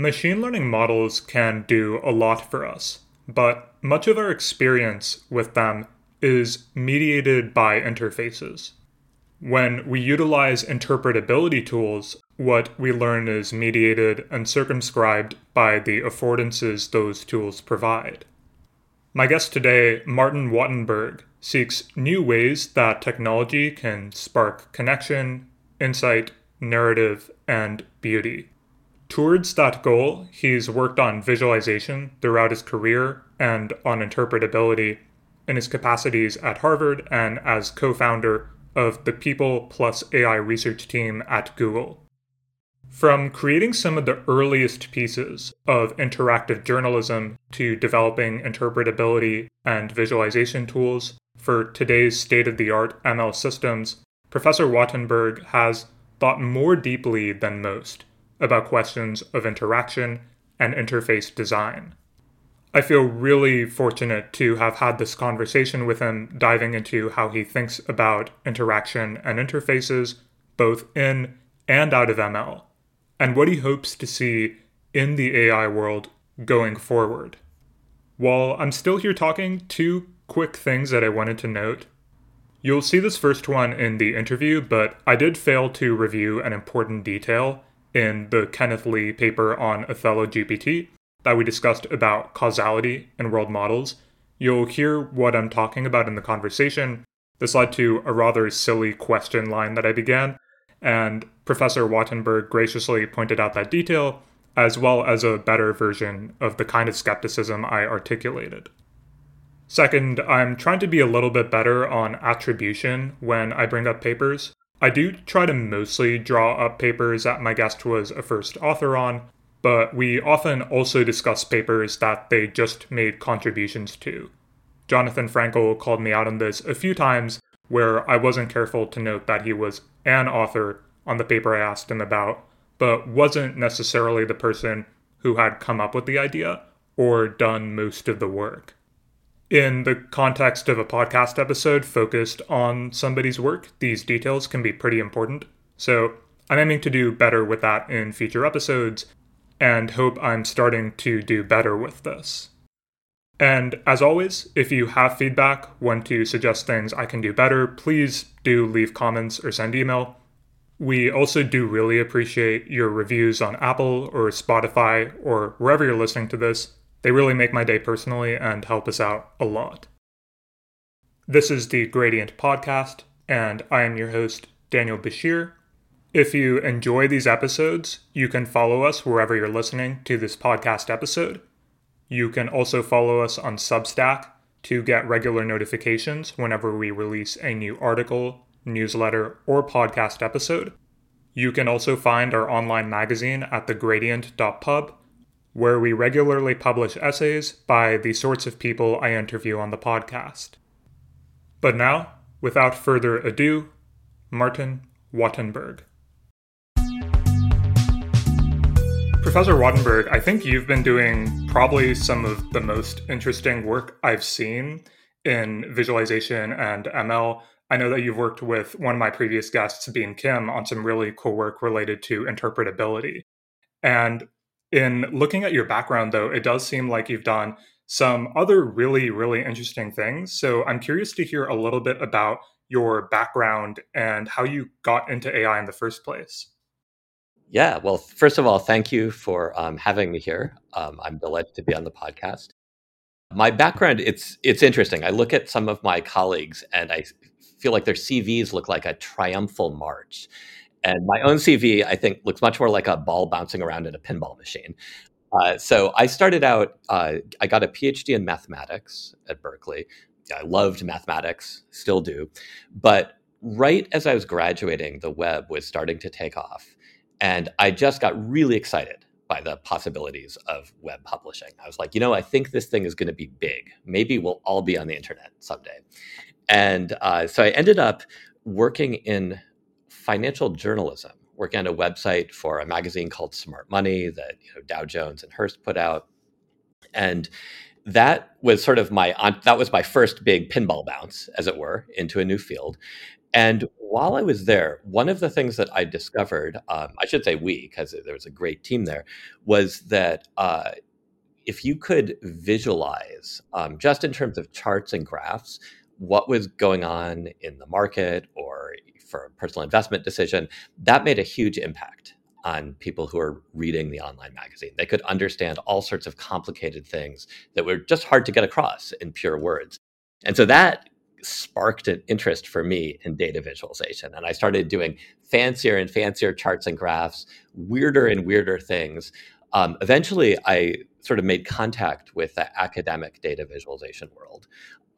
Machine learning models can do a lot for us, but much of our experience with them is mediated by interfaces. When we utilize interpretability tools, what we learn is mediated and circumscribed by the affordances those tools provide. My guest today, Martin Wattenberg, seeks new ways that technology can spark connection, insight, narrative, and beauty. Towards that goal, he's worked on visualization throughout his career and on interpretability in his capacities at Harvard and as co founder of the People Plus AI research team at Google. From creating some of the earliest pieces of interactive journalism to developing interpretability and visualization tools for today's state of the art ML systems, Professor Wattenberg has thought more deeply than most about questions of interaction and interface design. I feel really fortunate to have had this conversation with him, diving into how he thinks about interaction and interfaces, both in and out of ML, and what he hopes to see in the AI world going forward. While I'm still here talking, two quick things that I wanted to note. You'll see this first one in the interview, but I did fail to review an important detail in the Kenneth Li paper on Othello GPT that we discussed about causality in world models. You'll hear what I'm talking about in the conversation. This led to a rather silly question line that I began, and Professor Wattenberg graciously pointed out that detail, as well as a better version of the kind of skepticism I articulated. Second, I'm trying to be a little bit better on attribution when I bring up papers. I do try to mostly draw up papers that my guest was a first author on, but we often also discuss papers that they just made contributions to. Jonathan Frankle called me out on this a few times where I wasn't careful to note that he was an author on the paper I asked him about, but wasn't necessarily the person who had come up with the idea or done most of the work in the context of a podcast episode focused on somebody's work, these details can be pretty important. So I'm aiming to do better with that in future episodes and hope I'm starting to do better with this. And as always, if you have feedback, want to suggest things I can do better, please do leave comments or send email. We also do really appreciate your reviews on Apple or Spotify or wherever you're listening to this. They really make my day personally and help us out a lot. This is the Gradient Podcast, and I am your host, Daniel Bashir. If you enjoy these episodes, you can follow us wherever you're listening to this podcast episode. You can also follow us on Substack to get regular notifications whenever we release a new article, newsletter, or podcast episode. You can also find our online magazine at thegradient.pub where we regularly publish essays by the sorts of people I interview on the podcast. But now, without further ado, Martin Wattenberg. Professor Wattenberg, I think you've been doing probably some of the most interesting work I've seen in visualization and ML. I know that you've worked with one of my previous guests, Been Kim, on some really cool work related to interpretability. And in looking at your background, though, it does seem like you've done some other really, really interesting things. So I'm curious to hear a little bit about your background and how you got into AI in the first place. Yeah, well, first of all, thank you for um, having me here. Um, I'm delighted to be on the podcast. My background, it's it's interesting. I look at some of my colleagues and I feel like their CVs look like a triumphal march. And my own CV, I think, looks much more like a ball bouncing around in a pinball machine. Uh, so I started out, uh, I got a PhD in mathematics at Berkeley. I loved mathematics, still do. But right as I was graduating, the web was starting to take off. And I just got really excited by the possibilities of web publishing. I was like, you know, I think this thing is going to be big. Maybe we'll all be on the internet someday. And uh, so I ended up working in financial journalism, working on a website for a magazine called SmartMoney that you know, Dow Jones and Hearst put out, and that was sort of my that was my first big pinball bounce, as it were, into a new field. And while I was there, one of the things that I discovered, um, I should say we, because there was a great team there, was that uh, if you could visualize, um, just in terms of charts and graphs, what was going on in the market or for a personal investment decision, that made a huge impact on people who are reading the online magazine. They could understand all sorts of complicated things that were just hard to get across in pure words. And so that sparked an interest for me in data visualization. And I started doing fancier and fancier charts and graphs, weirder and weirder things. Um, eventually, I sort of made contact with the academic data visualization world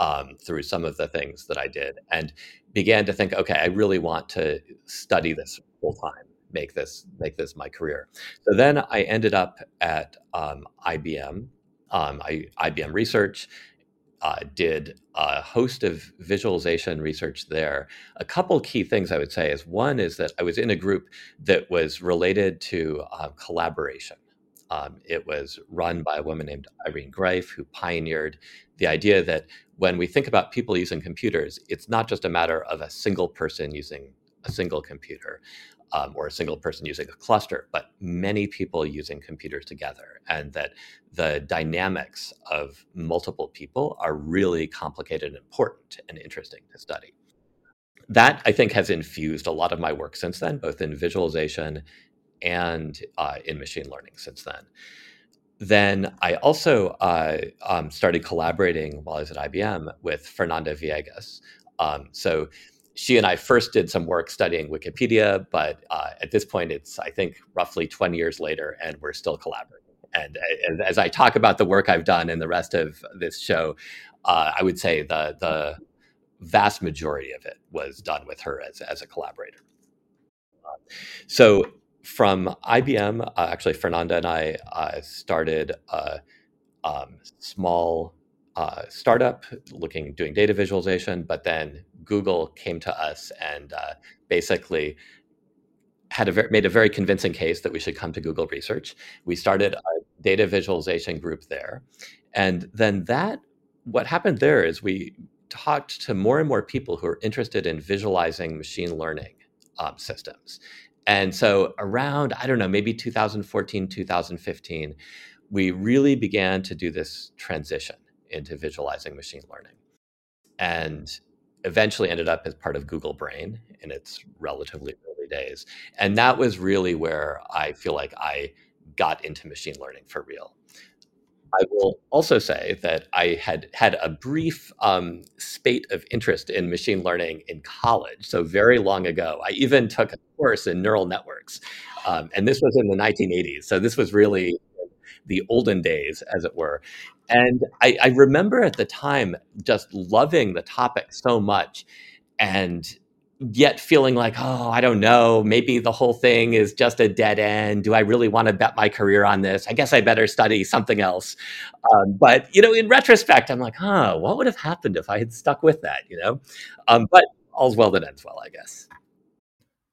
um, through some of the things that I did and began to think, okay, I really want to study this full time, make this make this my career. So then I ended up at um, IBM, um, I, IBM Research, uh, did a host of visualization research there. A couple key things I would say is one is that I was in a group that was related to uh, collaboration. Um, it was run by a woman named Irene Greif, who pioneered the idea that when we think about people using computers, it's not just a matter of a single person using a single computer um, or a single person using a cluster, but many people using computers together, and that the dynamics of multiple people are really complicated and important and interesting to study. That I think has infused a lot of my work since then, both in visualization and uh, in machine learning since then. Then I also uh, um, started collaborating while I was at IBM with Fernanda Viegas. Um, so she and I first did some work studying Wikipedia, but uh, at this point, it's I think roughly 20 years later, and we're still collaborating. And uh, as I talk about the work I've done in the rest of this show, uh, I would say the the vast majority of it was done with her as as a collaborator. so from IBM, uh, actually, Fernanda and I uh, started a um, small uh, startup looking doing data visualization, but then Google came to us and uh, basically had a made a very convincing case that we should come to Google Research. We started a data visualization group there, and then that what happened there is we talked to more and more people who are interested in visualizing machine learning um, systems. And so around, I don't know, maybe 2014, 2015, we really began to do this transition into visualizing machine learning. And eventually ended up as part of Google Brain in its relatively early days. And that was really where I feel like I got into machine learning for real. I will also say that I had had a brief um, spate of interest in machine learning in college. So, very long ago, I even took a course in neural networks. Um, and this was in the 1980s. So, this was really the olden days, as it were. And I, I remember at the time just loving the topic so much and yet feeling like, oh, I don't know, maybe the whole thing is just a dead end. Do I really want to bet my career on this? I guess I better study something else. Um, but you know, in retrospect, I'm like, huh, what would have happened if I had stuck with that? You know, um, but all's well that ends well, I guess.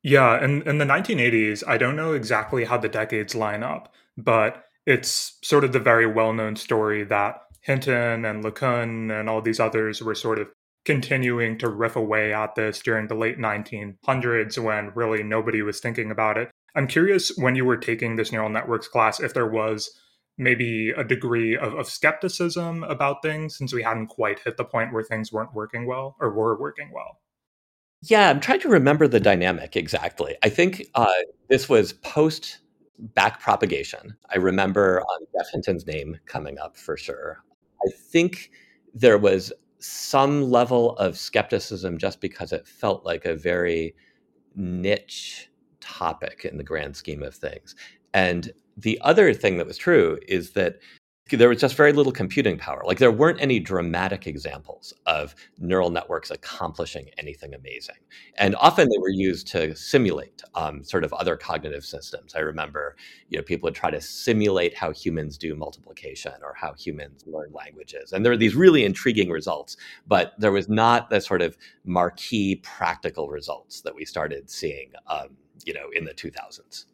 Yeah, and in the 1980s, I don't know exactly how the decades line up, but it's sort of the very well-known story that Hinton and LeCun and all these others were sort of continuing to riff away at this during the late 1900s when really nobody was thinking about it. I'm curious when you were taking this neural networks class if there was maybe a degree of, of skepticism about things since we hadn't quite hit the point where things weren't working well or were working well. Yeah, I'm trying to remember the dynamic exactly. I think uh, this was post back propagation. I remember um, Hinton's name coming up for sure. I think there was some level of skepticism just because it felt like a very niche topic in the grand scheme of things. And the other thing that was true is that there was just very little computing power. Like there weren't any dramatic examples of neural networks accomplishing anything amazing. And often they were used to simulate um, sort of other cognitive systems. I remember, you know, people would try to simulate how humans do multiplication or how humans learn languages. And there were these really intriguing results, but there was not the sort of marquee practical results that we started seeing, um, you know, in the 2000s.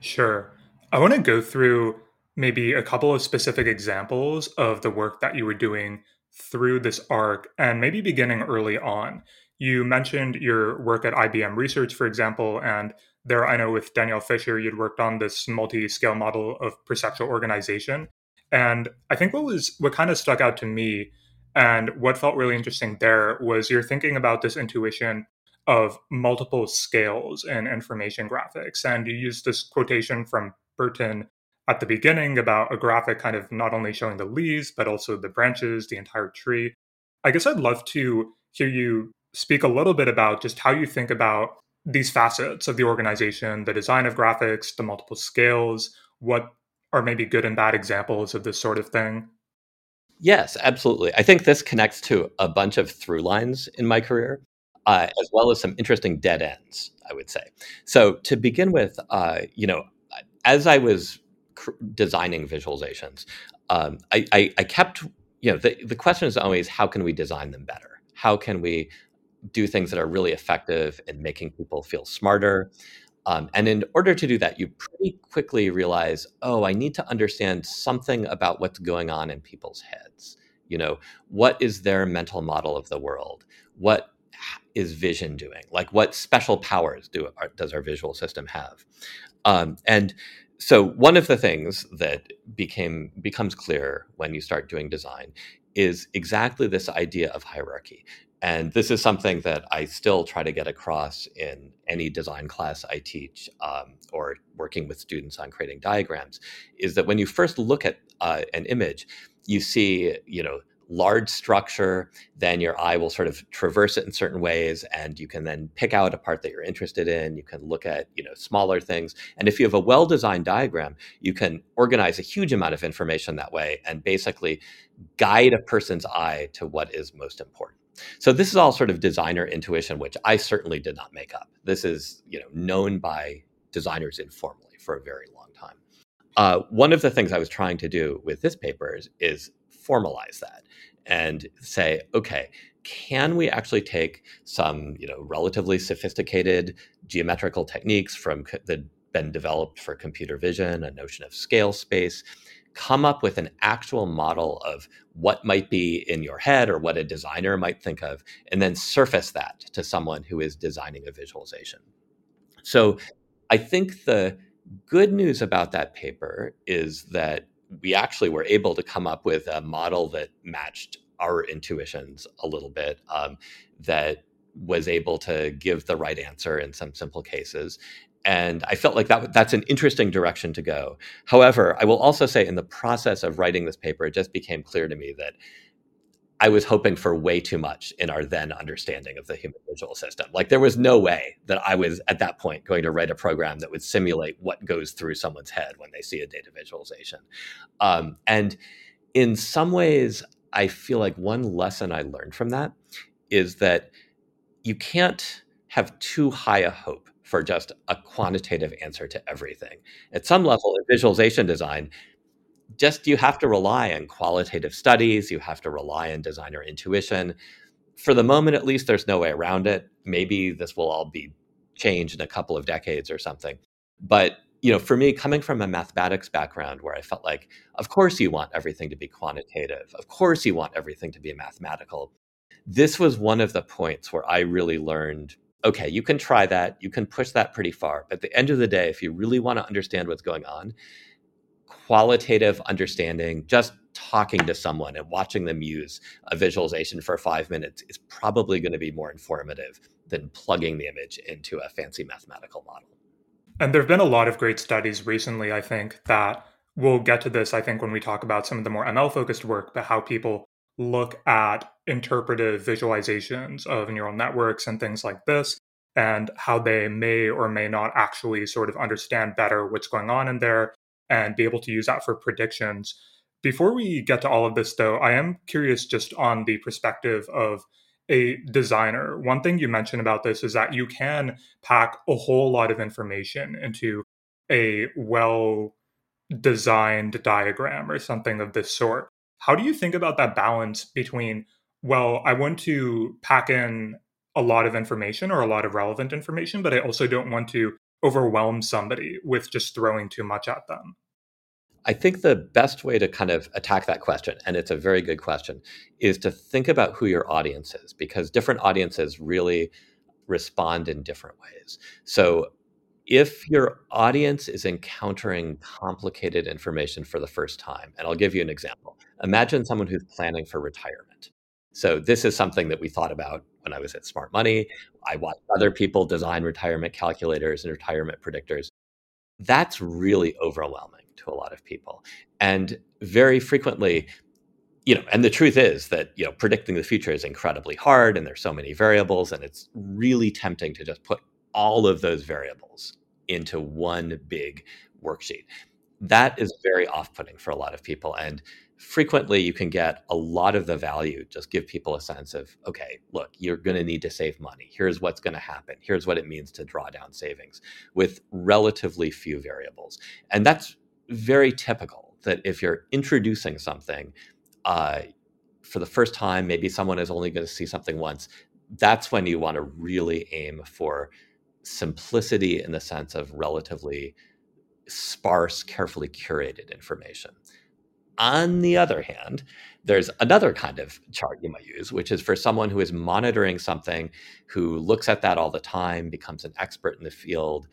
Sure. I want to go through maybe a couple of specific examples of the work that you were doing through this arc and maybe beginning early on. You mentioned your work at IBM Research, for example, and there I know with Danyel Fisher, you'd worked on this multi-scale model of perceptual organization. And I think what was what kind of stuck out to me and what felt really interesting there was you're thinking about this intuition of multiple scales in information graphics. And you use this quotation from Bertin at the beginning about a graphic kind of not only showing the leaves, but also the branches, the entire tree. I guess I'd love to hear you speak a little bit about just how you think about these facets of the organization, the design of graphics, the multiple scales, what are maybe good and bad examples of this sort of thing? Yes, absolutely. I think this connects to a bunch of through lines in my career, uh, as well as some interesting dead ends, I would say. So, to begin with, uh, you know, as I was cr- designing visualizations, um, I, I, I, kept, you know, the, the question is always how can we design them better? How can we do things that are really effective in making people feel smarter? Um, and in order to do that, you pretty quickly realize, oh, I need to understand something about what's going on in people's heads. You know, what is their mental model of the world? What is vision doing? Like, what special powers do our, does our visual system have? Um, and so, one of the things that became becomes clear when you start doing design is exactly this idea of hierarchy. And this is something that I still try to get across in any design class I teach um, or working with students on creating diagrams is that when you first look at uh, an image, you see, you know, large structure, then your eye will sort of traverse it in certain ways, and you can then pick out a part that you're interested in. You can look at you know smaller things, and if you have a well-designed diagram, you can organize a huge amount of information that way, and basically guide a person's eye to what is most important. So this is all sort of designer intuition, which I certainly did not make up. This is you know known by designers informally for a very long time. Uh, one of the things I was trying to do with this paper is, is formalize that and say, okay, can we actually take some you know relatively sophisticated geometrical techniques from that been developed for computer vision, a notion of scale space, come up with an actual model of what might be in your head or what a designer might think of, and then surface that to someone who is designing a visualization. So I think the good news about that paper is that we actually were able to come up with a model that matched our intuitions a little bit, um, that was able to give the right answer in some simple cases and I felt like that that's an interesting direction to go. However, I will also say in the process of writing this paper, it just became clear to me that I was hoping for way too much in our then understanding of the human visual system. Like there was no way that I was at that point going to write a program that would simulate what goes through someone's head when they see a data visualization. Um, and in some ways, I feel like one lesson I learned from that is that you can't have too high a hope for just a quantitative answer to everything. At some level, in visualization design, just you have to rely on qualitative studies, you have to rely on designer intuition. For the moment, at least, there's no way around it. Maybe this will all be changed in a couple of decades or something. But you know, for me, coming from a mathematics background where I felt like, of course, you want everything to be quantitative. Of course, you want everything to be mathematical. This was one of the points where I really learned okay, you can try that, you can push that pretty far. But at the end of the day, if you really want to understand what's going on, qualitative understanding, just talking to someone and watching them use a visualization for five minutes is probably going to be more informative than plugging the image into a fancy mathematical model. And there have been a lot of great studies recently, I think, that we'll get to this, I think, when we talk about some of the more ML focused work, but how people look at interpretive visualizations of neural networks and things like this, and how they may or may not actually sort of understand better what's going on in there and be able to use that for predictions. Before we get to all of this, though, I am curious just on the perspective of a designer. One thing you mentioned about this is that you can pack a whole lot of information into a well designed diagram or something of this sort. How do you think about that balance between, well, I want to pack in a lot of information or a lot of relevant information, but I also don't want to overwhelm somebody with just throwing too much at them? I think the best way to kind of attack that question, and it's a very good question, is to think about who your audience is because different audiences really respond in different ways. So if your audience is encountering complicated information for the first time, and I'll give you an example. Imagine someone who's planning for retirement. So this is something that we thought about when I was at SmartMoney. I watched other people design retirement calculators and retirement predictors. That's really overwhelming to a lot of people. And very frequently, you know, and the truth is that, you know, predicting the future is incredibly hard and there's so many variables and it's really tempting to just put all of those variables into one big worksheet. That is very off putting for a lot of people. And frequently you can get a lot of the value, just give people a sense of, okay, look, you're going to need to save money. Here's what's going to happen. Here's what it means to draw down savings with relatively few variables. And that's very typical that if you're introducing something uh, for the first time, maybe someone is only going to see something once, that's when you want to really aim for simplicity in the sense of relatively sparse, carefully curated information. On the other hand, there's another kind of chart you might use, which is for someone who is monitoring something, who looks at that all the time, becomes an expert in the field,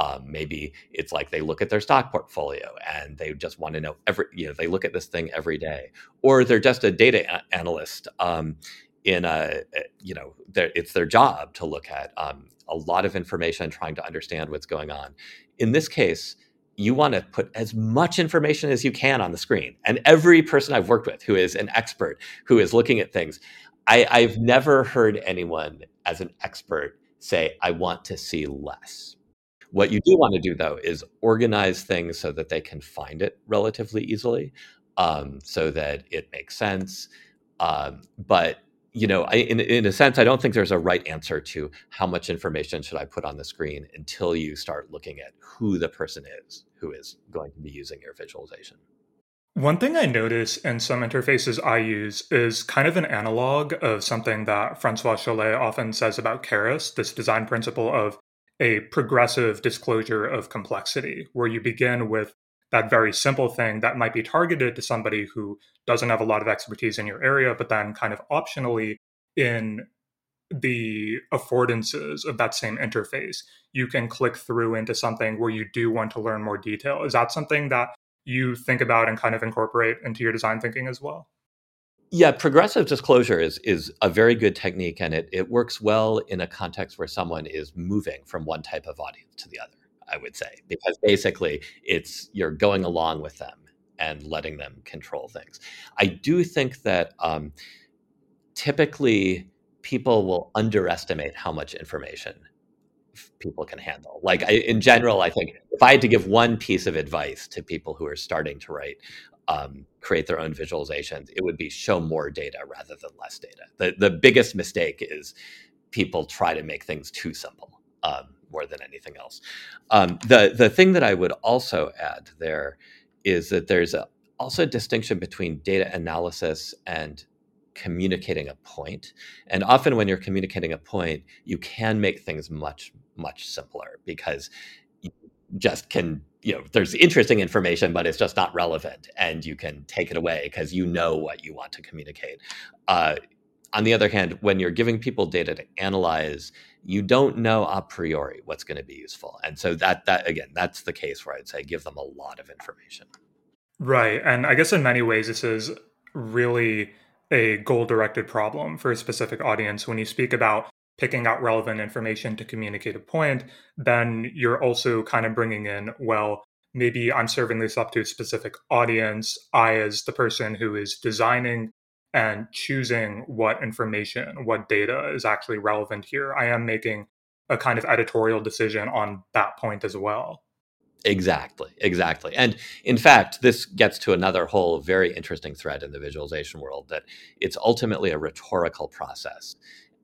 um, maybe it's like they look at their stock portfolio and they just want to know every, you know, they look at this thing every day, or they're just a data a- analyst. Um, in a, you know, it's their job to look at um, a lot of information, trying to understand what's going on. In this case, you want to put as much information as you can on the screen. And every person I've worked with who is an expert, who is looking at things, I, I've never heard anyone as an expert say, I want to see less. What you do want to do, though, is organize things so that they can find it relatively easily, um, so that it makes sense. Um, but you know, I, in in a sense, I don't think there's a right answer to how much information should I put on the screen until you start looking at who the person is who is going to be using your visualization. One thing I notice in some interfaces I use is kind of an analog of something that Francois Chollet often says about Keras, this design principle of a progressive disclosure of complexity, where you begin with that very simple thing that might be targeted to somebody who doesn't have a lot of expertise in your area, but then kind of optionally in the affordances of that same interface, you can click through into something where you do want to learn more detail. Is that something that you think about and kind of incorporate into your design thinking as well? Yeah, progressive disclosure is is a very good technique, and it it works well in a context where someone is moving from one type of audience to the other. I would say because basically it's you're going along with them and letting them control things. I do think that um, typically people will underestimate how much information people can handle. Like I, in general, I think if I had to give one piece of advice to people who are starting to write um, create their own visualizations, it would be show more data rather than less data. The the biggest mistake is people try to make things too simple um, more than anything else. Um, the the thing that I would also add there is that there's a, also a distinction between data analysis and communicating a point. And often when you're communicating a point, you can make things much much simpler because just can you know there's interesting information but it's just not relevant and you can take it away because you know what you want to communicate. Uh, on the other hand when you're giving people data to analyze you don't know a priori what's going to be useful and so that that again that's the case where i'd say give them a lot of information. Right and i guess in many ways this is really a goal directed problem for a specific audience when you speak about picking out relevant information to communicate a point, then you're also kind of bringing in, well, maybe I'm serving this up to a specific audience. I, as the person who is designing and choosing what information, what data is actually relevant here, I am making a kind of editorial decision on that point as well. Exactly, exactly. And in fact, this gets to another whole very interesting thread in the visualization world that it's ultimately a rhetorical process.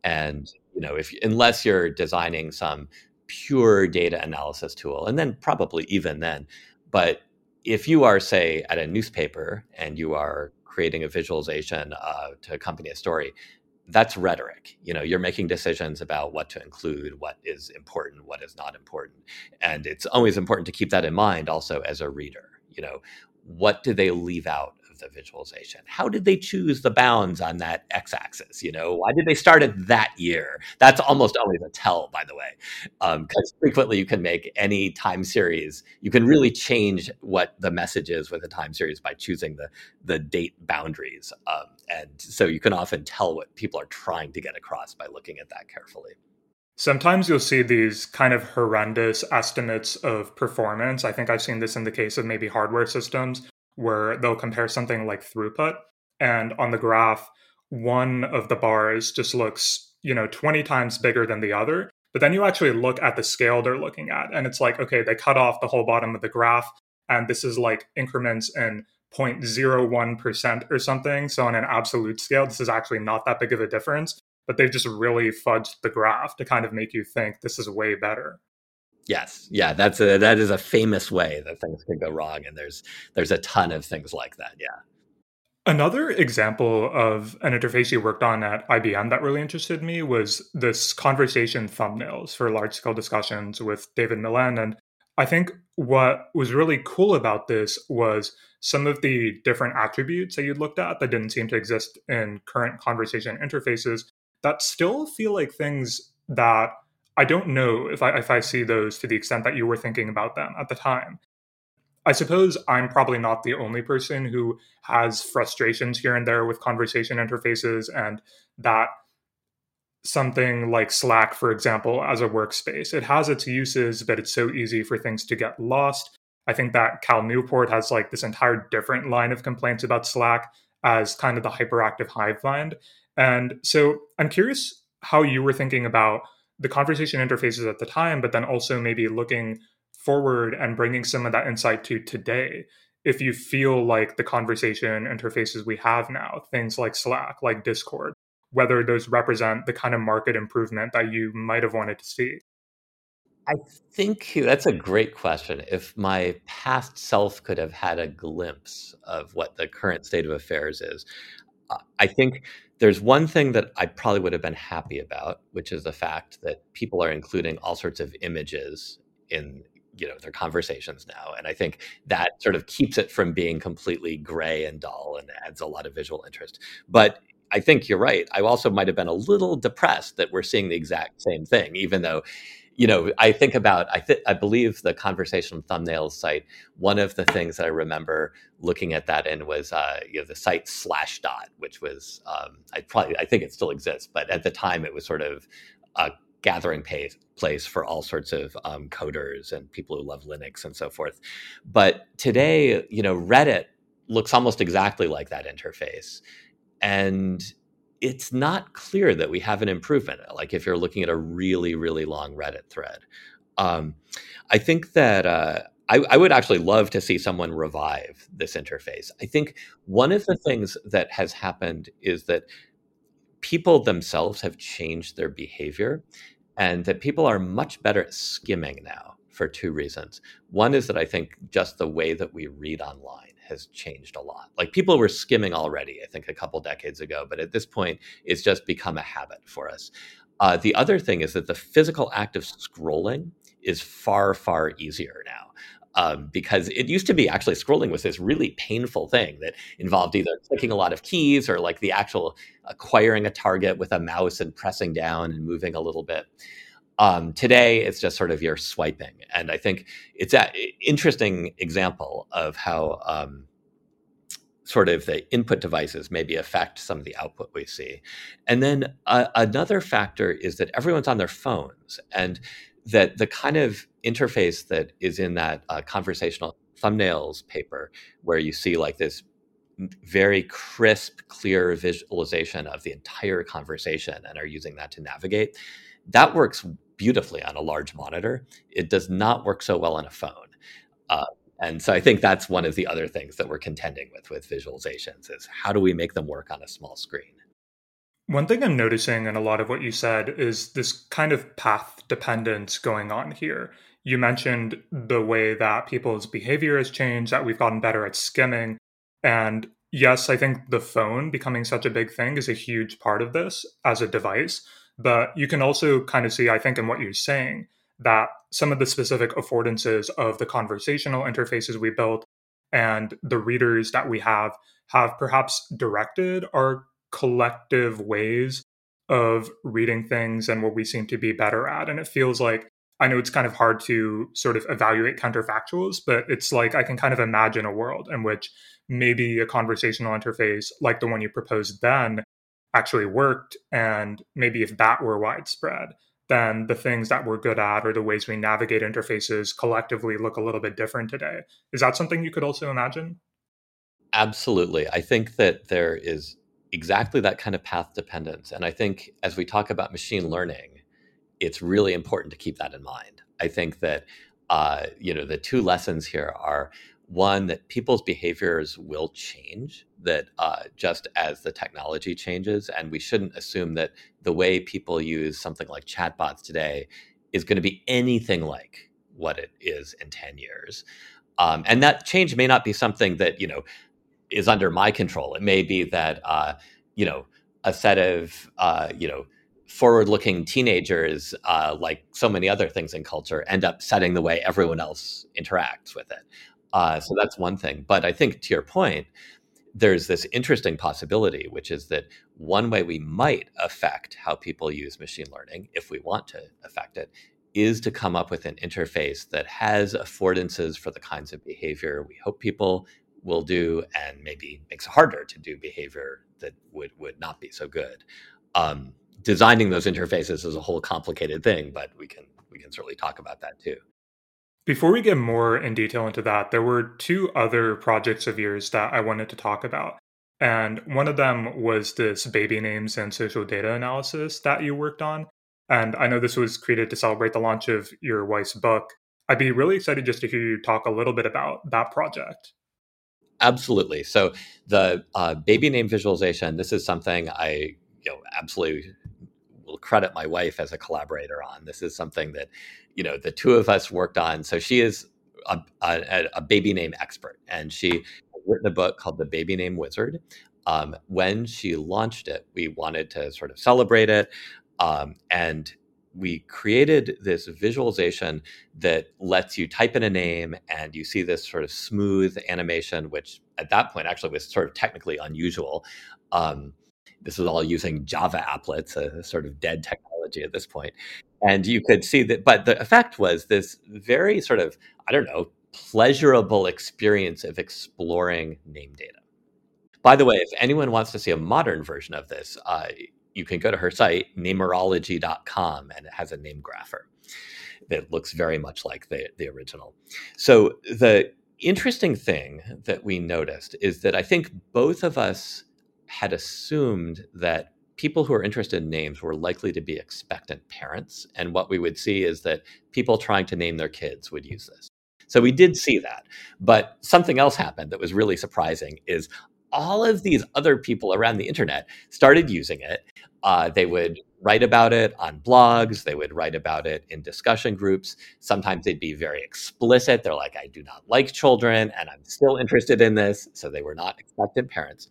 And you know, if unless you're designing some pure data analysis tool, and then probably even then, but if you are, say, at a newspaper and you are creating a visualization uh, to accompany a story, that's rhetoric. You know, you're making decisions about what to include, what is important, what is not important, and it's always important to keep that in mind also as a reader. You know, what do they leave out of the visualization? How did they choose the bounds on that x-axis? You know, why did they start at that year? That's almost always a tell, by the way, because um, frequently you can make any time series. You can really change what the message is with a time series by choosing the the date boundaries, um, and so you can often tell what people are trying to get across by looking at that carefully. Sometimes you'll see these kind of horrendous estimates of performance. I think I've seen this in the case of maybe hardware systems where they'll compare something like throughput and on the graph one of the bars just looks you know 20 times bigger than the other but then you actually look at the scale they're looking at and it's like okay they cut off the whole bottom of the graph and this is like increments in 0.01% or something so on an absolute scale this is actually not that big of a difference but they've just really fudged the graph to kind of make you think this is way better Yes, yeah, that's a that is a famous way that things can go wrong, and there's there's a ton of things like that. Yeah. Another example of an interface you worked on at IBM that really interested me was this conversation thumbnails for large scale discussions with David Millen. And I think what was really cool about this was some of the different attributes that you looked at that didn't seem to exist in current conversation interfaces that still feel like things that I don't know if I if I see those to the extent that you were thinking about them at the time. I suppose I'm probably not the only person who has frustrations here and there with conversation interfaces and that something like Slack, for example, as a workspace. It has its uses, but it's so easy for things to get lost. I think that Cal Newport has like this entire different line of complaints about Slack as kind of the hyperactive hive mind. And so I'm curious how you were thinking about the conversation interfaces at the time, but then also maybe looking forward and bringing some of that insight to today. If you feel like the conversation interfaces we have now, things like Slack, like Discord, whether those represent the kind of market improvement that you might have wanted to see. I think that's a great question. If my past self could have had a glimpse of what the current state of affairs is, uh, I think there's one thing that I probably would have been happy about, which is the fact that people are including all sorts of images in you know their conversations now and i think that sort of keeps it from being completely gray and dull and adds a lot of visual interest. But i think you're right. I also might have been a little depressed that we're seeing the exact same thing even though you know, I think about I th- I believe the conversation thumbnails site. One of the things that I remember looking at that in was uh, you know the site Slashdot, which was um, I probably I think it still exists, but at the time it was sort of a gathering place place for all sorts of um, coders and people who love Linux and so forth. But today, you know, Reddit looks almost exactly like that interface, and it's not clear that we have an improvement. Like if you're looking at a really, really long Reddit thread, um, I think that uh, I, I, would actually love to see someone revive this interface. I think one of the things that has happened is that people themselves have changed their behavior, and that people are much better at skimming now for two reasons. One is that I think just the way that we read online has changed a lot. Like people were skimming already, I think a couple decades ago, but at this point, it's just become a habit for us. Uh, the other thing is that the physical act of scrolling is far, far easier now. Um, because it used to be actually scrolling was this really painful thing that involved either clicking a lot of keys or like the actual acquiring a target with a mouse and pressing down and moving a little bit. Um, today, it's just sort of you're swiping, and I think it's an interesting example of how um, sort of the input devices maybe affect some of the output we see. And then uh, another factor is that everyone's on their phones, and that the kind of interface that is in that uh, conversational thumbnails paper, where you see like this very crisp, clear visualization of the entire conversation and are using that to navigate. That works beautifully on a large monitor. It does not work so well on a phone. Uh, and so I think that's one of the other things that we're contending with with visualizations is how do we make them work on a small screen? One thing I'm noticing in a lot of what you said is this kind of path dependence going on here. You mentioned the way that people's behavior has changed, that we've gotten better at skimming. And yes, I think the phone becoming such a big thing is a huge part of this as a device. But you can also kind of see, I think, in what you're saying, that some of the specific affordances of the conversational interfaces we built and the readers that we have have perhaps directed our collective ways of reading things and what we seem to be better at. And it feels like I know it's kind of hard to sort of evaluate counterfactuals, but it's like I can kind of imagine a world in which maybe a conversational interface like the one you proposed then actually worked. And maybe if that were widespread, then the things that we're good at or the ways we navigate interfaces collectively look a little bit different today. Is that something you could also imagine? Absolutely. I think that there is exactly that kind of path dependence. And I think as we talk about machine learning, it's really important to keep that in mind. I think that uh, you know the two lessons here are one that people's behaviors will change that uh, just as the technology changes and we shouldn't assume that the way people use something like chatbots today is going to be anything like what it is in 10 years um, and that change may not be something that you know is under my control it may be that uh, you know a set of uh, you know forward looking teenagers, uh, like so many other things in culture, end up setting the way everyone else interacts with it. Uh, so that's one thing. But I think to your point, there's this interesting possibility, which is that one way we might affect how people use machine learning, if we want to affect it, is to come up with an interface that has affordances for the kinds of behavior we hope people will do and maybe makes it harder to do behavior that would, would not be so good. Um, designing those interfaces is a whole complicated thing, but we can we can certainly talk about that too. Before we get more in detail into that, there were two other projects of yours that I wanted to talk about. And one of them was this baby names and social data analysis that you worked on. And I know this was created to celebrate the launch of your wife's book. I'd be really excited just to hear you talk a little bit about that project. Absolutely. So the uh, baby name visualization, this is something I you know absolutely will credit my wife as a collaborator on. This is something that, you know, the two of us worked on. So she is a, a, a baby name expert, and she written a book called The Baby Name Wizard. Um, when she launched it, we wanted to sort of celebrate it, um, and we created this visualization that lets you type in a name and you see this sort of smooth animation, which at that point actually was sort of technically unusual. Um, this is all using Java applets, a sort of dead technology at this point. And you could see that, but the effect was this very sort of, I don't know, pleasurable experience of exploring name data. By the way, if anyone wants to see a modern version of this, uh, you can go to her site, namerology.com, and it has a name grapher that looks very much like the, the original. So the interesting thing that we noticed is that I think both of us had assumed that people who are interested in names were likely to be expectant parents. And what we would see is that people trying to name their kids would use this. So we did see that. But something else happened that was really surprising is all of these other people around the internet started using it. Uh, they would write about it on blogs. They would write about it in discussion groups. Sometimes they'd be very explicit. They're like, I do not like children and I'm still interested in this. So they were not expectant parents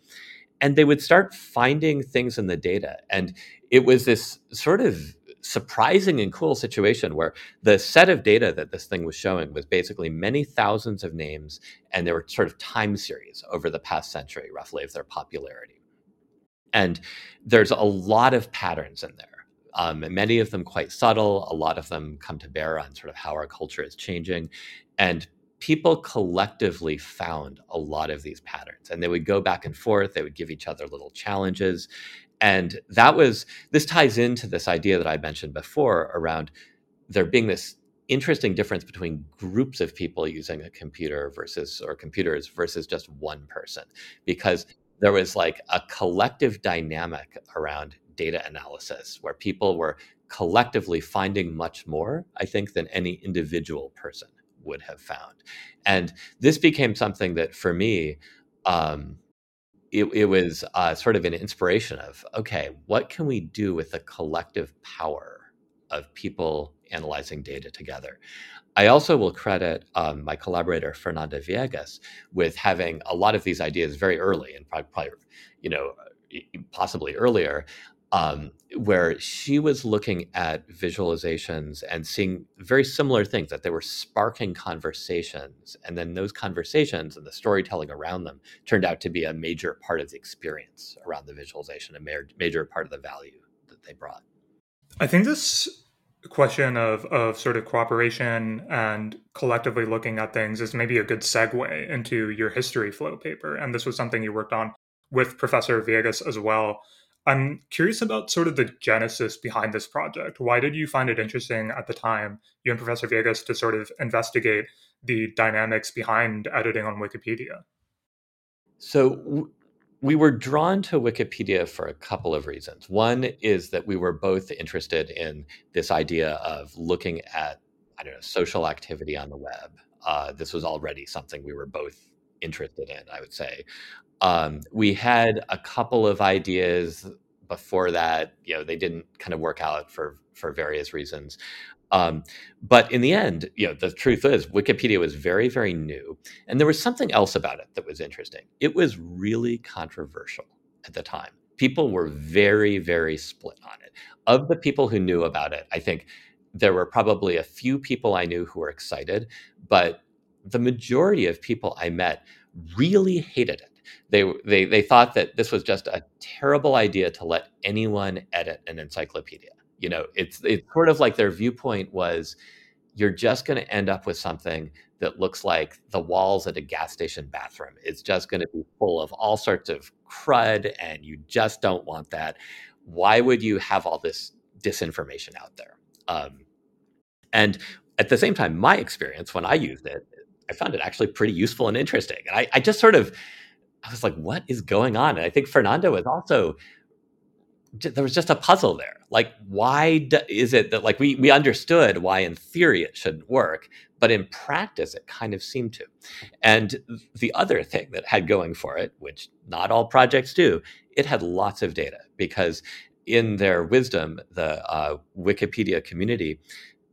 and they would start finding things in the data. And it was this sort of surprising and cool situation where the set of data that this thing was showing was basically many thousands of names and there were sort of time series over the past century roughly of their popularity. And there's a lot of patterns in there. Um, many of them quite subtle. A lot of them come to bear on sort of how our culture is changing. And people collectively found a lot of these patterns and they would go back and forth they would give each other little challenges and that was this ties into this idea that i mentioned before around there being this interesting difference between groups of people using a computer versus or computers versus just one person because there was like a collective dynamic around data analysis where people were collectively finding much more i think than any individual person would have found. And this became something that for me, um, it, it, was uh, sort of an inspiration of okay, what can we do with the collective power of people analyzing data together? I also will credit um, my collaborator Fernanda Viegas with having a lot of these ideas very early, and probably, probably you know, possibly earlier. Um, where she was looking at visualizations and seeing very similar things that they were sparking conversations and then those conversations and the storytelling around them turned out to be a major part of the experience around the visualization a major part of the value that they brought. I think this question of of sort of cooperation and collectively looking at things is maybe a good segue into your history flow paper and this was something you worked on with professor viegas as well I'm curious about sort of the genesis behind this project. Why did you find it interesting at the time, you and Professor Viegas, to sort of investigate the dynamics behind editing on Wikipedia? So, we were drawn to Wikipedia for a couple of reasons. One is that we were both interested in this idea of looking at, I don't know, social activity on the web. Uh, this was already something we were both interested in, I would say. Um, we had a couple of ideas before that. You know, they didn't kind of work out for for various reasons. Um, but in the end, you know, the truth is Wikipedia was very, very new, and there was something else about it that was interesting. It was really controversial at the time. People were very, very split on it. Of the people who knew about it, I think there were probably a few people I knew who were excited, but the majority of people I met really hated it. They, they, they thought that this was just a terrible idea to let anyone edit an encyclopedia. You know, it's, it's sort of like their viewpoint was you're just going to end up with something that looks like the walls at a gas station bathroom. It's just going to be full of all sorts of crud, and you just don't want that. Why would you have all this disinformation out there? Um, and at the same time, my experience when I used it I found it actually pretty useful and interesting. And I, I just sort of, I was like, what is going on? And I think Fernanda was also, there was just a puzzle there. Like, why do, is it that, like, we, we understood why in theory it shouldn't work, but in practice it kind of seemed to. And the other thing that had going for it, which not all projects do, it had lots of data because in their wisdom, the uh, Wikipedia community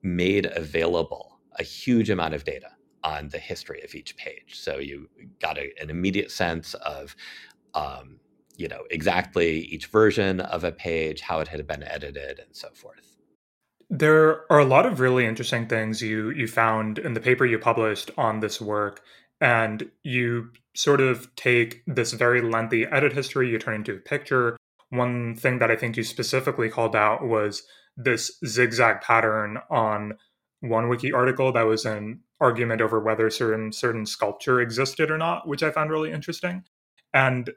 made available a huge amount of data on the history of each page. So you got a, an immediate sense of, um, you know, exactly each version of a page, how it had been edited, and so forth. There are a lot of really interesting things you you found in the paper you published on this work, and you sort of take this very lengthy edit history, you turn into a picture. One thing that I think you specifically called out was this zigzag pattern on one wiki article that was an argument over whether certain certain sculpture existed or not, which I found really interesting. And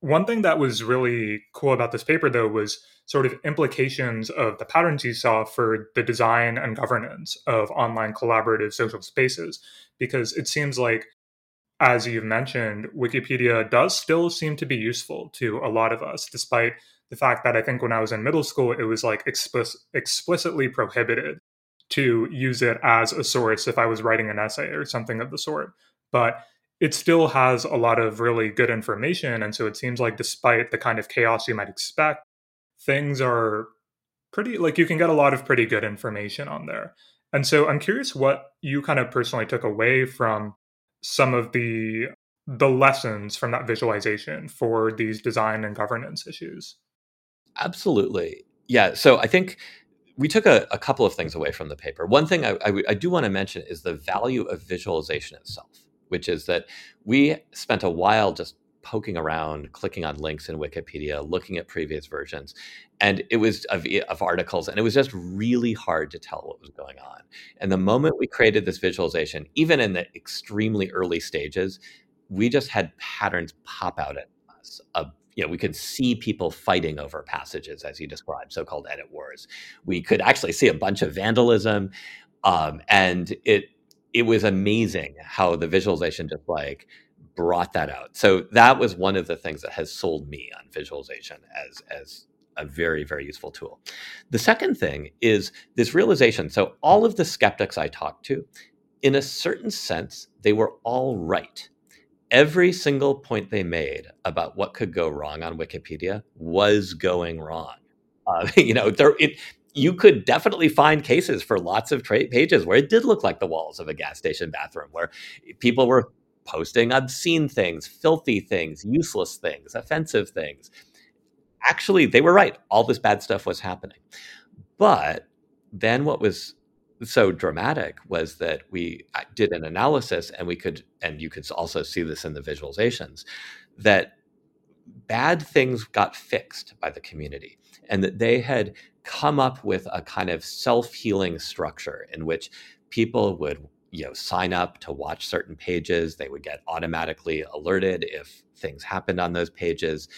one thing that was really cool about this paper, though, was sort of implications of the patterns you saw for the design and governance of online collaborative social spaces. Because it seems like, as you've mentioned, Wikipedia does still seem to be useful to a lot of us, despite the fact that I think when I was in middle school, it was like explicit, explicitly prohibited to use it as a source if I was writing an essay or something of the sort. But it still has a lot of really good information. And so it seems like, despite the kind of chaos you might expect, things are pretty, like, you can get a lot of pretty good information on there. And so I'm curious what you kind of personally took away from some of the the lessons from that visualization for these design and governance issues. Absolutely. Yeah. So I think we took a, a, couple of things away from the paper. One thing I, I, I do want to mention is the value of visualization itself, which is that we spent a while just poking around, clicking on links in Wikipedia, looking at previous versions, and it was of, of, articles, and it was just really hard to tell what was going on. And the moment we created this visualization, even in the extremely early stages, we just had patterns pop out at us of you know, we could see people fighting over passages, as you described, so-called edit wars. We could actually see a bunch of vandalism, um, and it it was amazing how the visualization just like brought that out. So that was one of the things that has sold me on visualization as as a very very useful tool. The second thing is this realization. So all of the skeptics I talked to, in a certain sense, they were all right every single point they made about what could go wrong on Wikipedia was going wrong. Uh, you know, there it you could definitely find cases for lots of pages where it did look like the walls of a gas station bathroom, where people were posting obscene things, filthy things, useless things, offensive things. actually, they were right. All this bad stuff was happening. But then what was so dramatic was that we uh, did an analysis and we could, and you could also see this in the visualizations, that bad things got fixed by the community and that they had come up with a kind of self-healing structure in which people would you know sign up to watch certain pages. They would get automatically alerted if things happened on those pages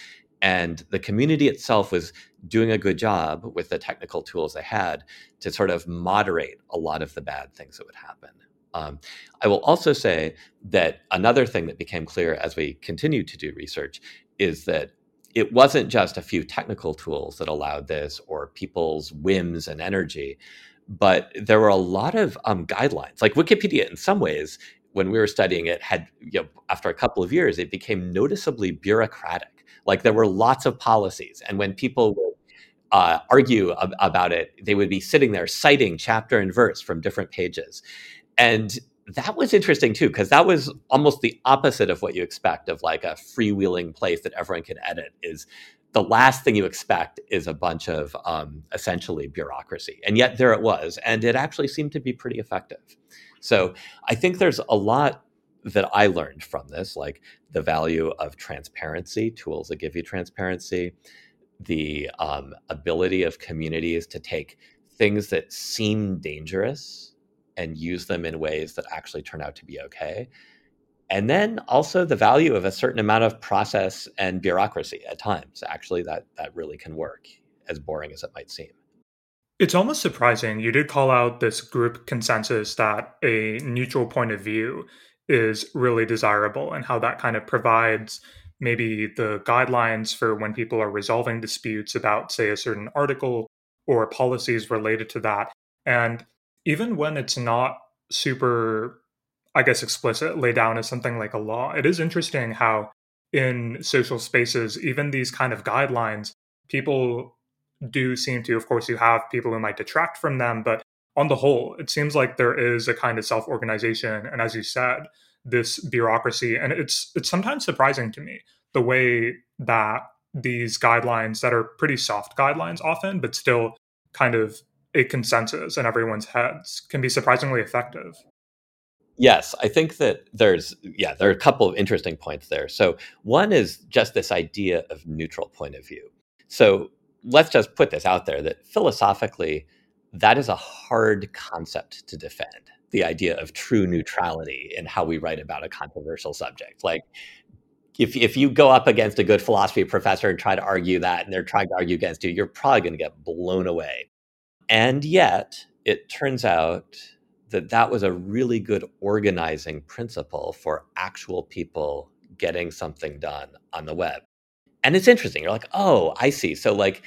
and the community itself was doing a good job with the technical tools they had to sort of moderate a lot of the bad things that would happen um, i will also say that another thing that became clear as we continued to do research is that it wasn't just a few technical tools that allowed this or people's whims and energy, but there were a lot of um, guidelines. Like Wikipedia, in some ways, when we were studying it, had you know, after a couple of years, it became noticeably bureaucratic. Like there were lots of policies, and when people would uh, argue ab- about it, they would be sitting there citing chapter and verse from different pages, and that was interesting too because that was almost the opposite of what you expect of like a freewheeling place that everyone can edit is the last thing you expect is a bunch of um, essentially bureaucracy. And yet there it was and it actually seemed to be pretty effective. So i think there's a lot that i learned from this like the value of transparency tools that give you transparency the um, ability of communities to take things that seem dangerous and use them in ways that actually turn out to be okay. And then also the value of a certain amount of process and bureaucracy at times. Actually, that that really can work, as boring as it might seem. It's almost surprising. You did call out this group consensus that a neutral point of view is really desirable and how that kind of provides maybe the guidelines for when people are resolving disputes about, say, a certain article or policies related to that. And even when it's not super, I guess, explicit, laid down as something like a law, it is interesting how in social spaces, even these kind of guidelines, people do seem to, of course, you have people who might detract from them, but on the whole, it seems like there is a kind of self organization. And as you said, this bureaucracy. And it's it's sometimes surprising to me the way that these guidelines that are pretty soft guidelines often, but still kind of a consensus in everyone's heads can be surprisingly effective. Yes, I think that there's yeah, there are a couple of interesting points there. So one is just this idea of neutral point of view. So let's just put this out there that philosophically that is a hard concept to defend. The idea of true mm-hmm. neutrality in how we write about a controversial subject. Like if, if you go up against a good philosophy professor and try to argue that and they're trying to argue against you, you're probably going to get blown away and yet, it turns out that that was a really good organizing principle for actual people getting something done on the web. And it's interesting. You're like, oh, I see. So, like,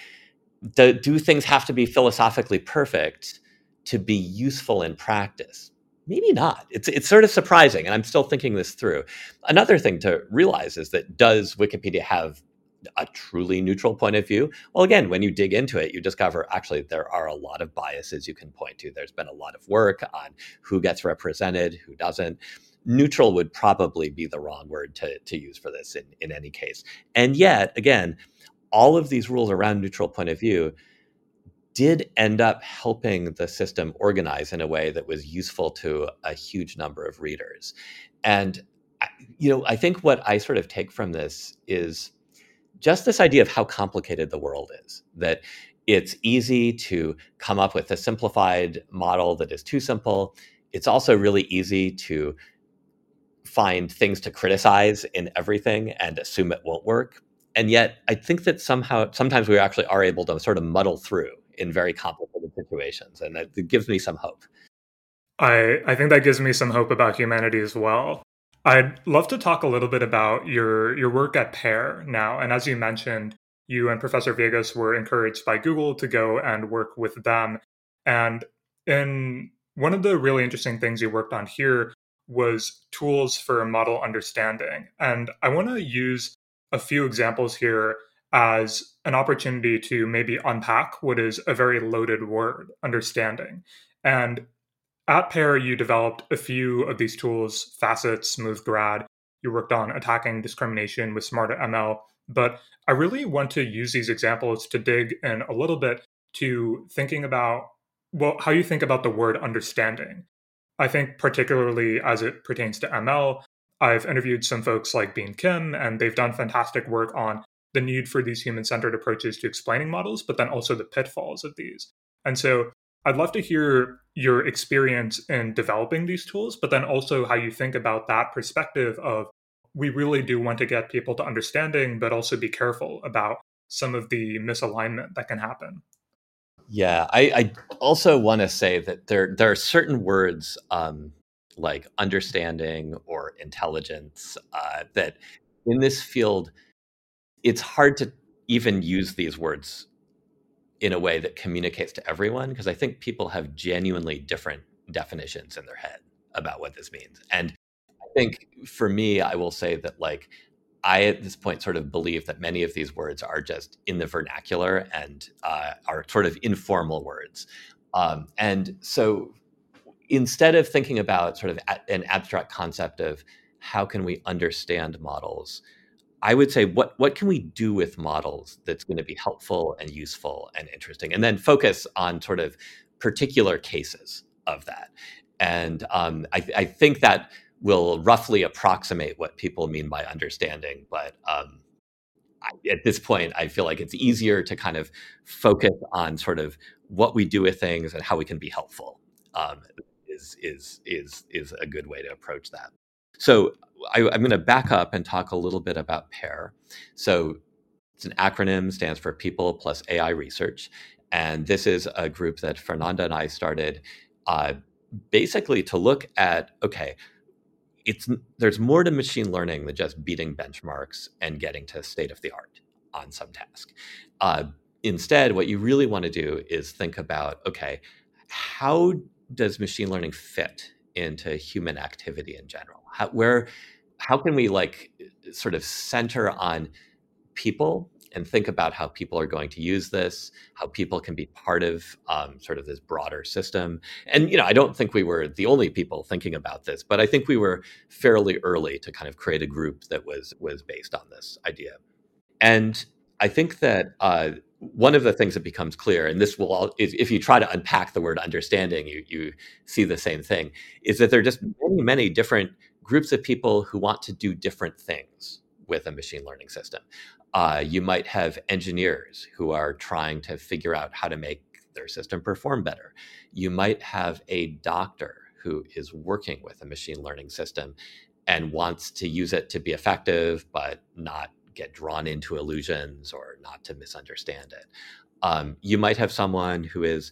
do, do things have to be philosophically perfect to be useful in practice? Maybe not. It's it's sort of surprising, and I'm still thinking this through. Another thing to realize is that does Wikipedia have a truly neutral point of view? Well, again, when you dig into it, you discover actually there are a lot of biases you can point to. There's been a lot of work on who gets represented, who doesn't. Neutral would probably be the wrong word to, to use for this in, in any case. And yet, again, all of these rules around neutral point of view did end up helping the system organize in a way that was useful to a huge number of readers. And you know, I think what I sort of take from this is just this idea of how complicated the world is, that it's easy to come up with a simplified model that is too simple. It's also really easy to find things to criticize in everything and assume it won't work. And yet, I think that somehow, sometimes we actually are able to sort of muddle through in very complicated situations. And it gives me some hope. I, I think that gives me some hope about humanity as well. I'd love to talk a little bit about your your work at Pair now. And as you mentioned, you and Professor Viegas were encouraged by Google to go and work with them. And in one of the really interesting things you worked on here was tools for model understanding. And I want to use a few examples here as an opportunity to maybe unpack what is a very loaded word, understanding. And at Pair, you developed a few of these tools, Facet, SmoothGrad. you worked on attacking discrimination with smarter ML. But I really want to use these examples to dig in a little bit to thinking about well how you think about the word understanding. I think particularly as it pertains to ML, I've interviewed some folks like Been Kim, and they've done fantastic work on the need for these human centered approaches to explaining models, but then also the pitfalls of these. And so I'd love to hear your experience in developing these tools, but then also how you think about that perspective of we really do want to get people to understanding, but also be careful about some of the misalignment that can happen. Yeah, I, I also want to say that there there are certain words um, like understanding or intelligence uh, that in this field it's hard to even use these words in a way that communicates to everyone because I think people have genuinely different definitions in their head about what this means. And I think for me, I will say that like I at this point sort of believe that many of these words are just in the vernacular and uh, are sort of informal words. Um, and so instead of thinking about sort of an abstract concept of how can we understand models, I would say what what can we do with models that's going to be helpful and useful and interesting, and then focus on sort of particular cases of that. And um, I, I, think that will roughly approximate what people mean by understanding. But um, at this point, I feel like it's easier to kind of focus on sort of what we do with things and how we can be helpful. Um, is is is is a good way to approach that. So I, am going to back up and talk a little bit about PAIR. So it's an acronym, stands for People Plus AI Research. And this is a group that Fernanda and I started uh, basically to look at okay, it's there's more to machine learning than just beating benchmarks and getting to state of the art on some task. Uh, instead, what you really want to do is think about okay, how does machine learning fit into human activity in general? How, where how can we like sort of center on people and think about how people are going to use this, how people can be part of um, sort of this broader system. And you know, I don't think we were the only people thinking about this, but I think we were fairly early to kind of create a group that was was based on this idea. And I think that uh, one of the things that becomes clear, and this will all, if, if you try to unpack the word understanding, you you see the same thing, is that there are just many many different groups of people who want to do different things with a machine learning system. Uh, you might have engineers who are trying to figure out how to make their system perform better. You might have a doctor who is working with a machine learning system and wants to use it to be effective, but not get drawn into illusions or not to misunderstand it. Um, you might have someone who is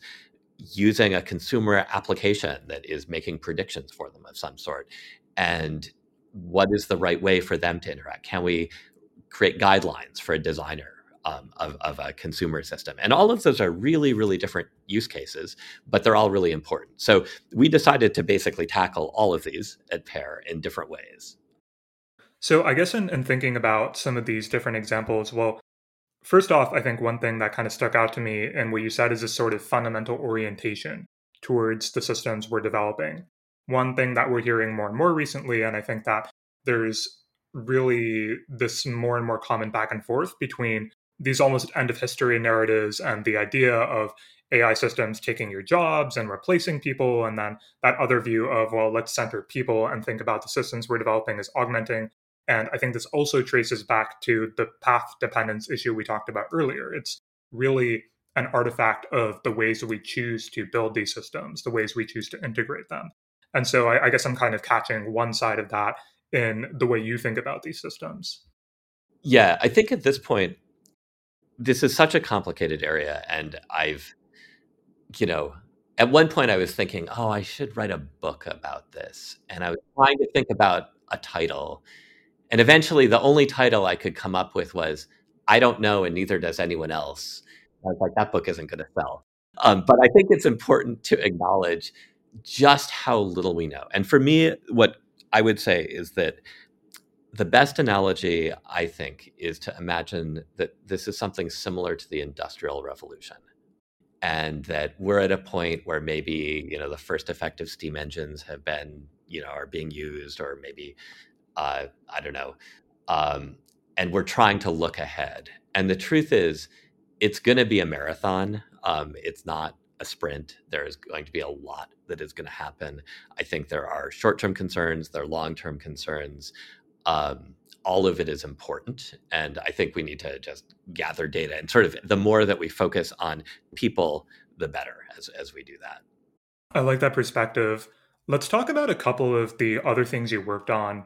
using a consumer application that is making predictions for them of some sort and what is the right way for them to interact? Can we create guidelines for a designer um, of, of, a consumer system? And all of those are really, really different use cases, but they're all really important. So we decided to basically tackle all of these at Pair in different ways. So I guess in, in thinking about some of these different examples, well, first off, I think one thing that kind of stuck out to me and what you said is this sort of fundamental orientation towards the systems we're developing one thing that we're hearing more and more recently, and I think that there's really this more and more common back and forth between these almost end of history narratives and the idea of AI systems taking your jobs and replacing people, and then that other view of, well, let's center people and think about the systems we're developing as augmenting. And I think this also traces back to the path dependence issue we talked about earlier. It's really an artifact of the ways that we choose to build these systems, the ways we choose to integrate them. And so I, I guess I'm kind of catching one side of that in the way you think about these systems. Yeah, I think at this point, this is such a complicated area. And I've, you know, at one point I was thinking, oh, I should write a book about this. And I was trying to think about a title. And eventually, the only title I could come up with was, I don't know, and neither does anyone else. I was like, that book isn't going to sell. Um, but I think it's important to acknowledge just how little we know. And for me, what I would say is that the best analogy, I think, is to imagine that this is something similar to the Industrial Revolution. And that we're at a point where maybe, you know, the first effective steam engines have been, you know, are being used, or maybe uh, I don't know, um, and we're trying to look ahead. And the truth is, it's going to be a marathon. Um, it's not a sprint. There is going to be a lot that is going to happen. I think there are short term concerns, there are long term concerns. Um, all of it is important. And I think we need to just gather data and sort of the more that we focus on people, the better as, as we do that. I like that perspective. Let's talk about a couple of the other things you worked on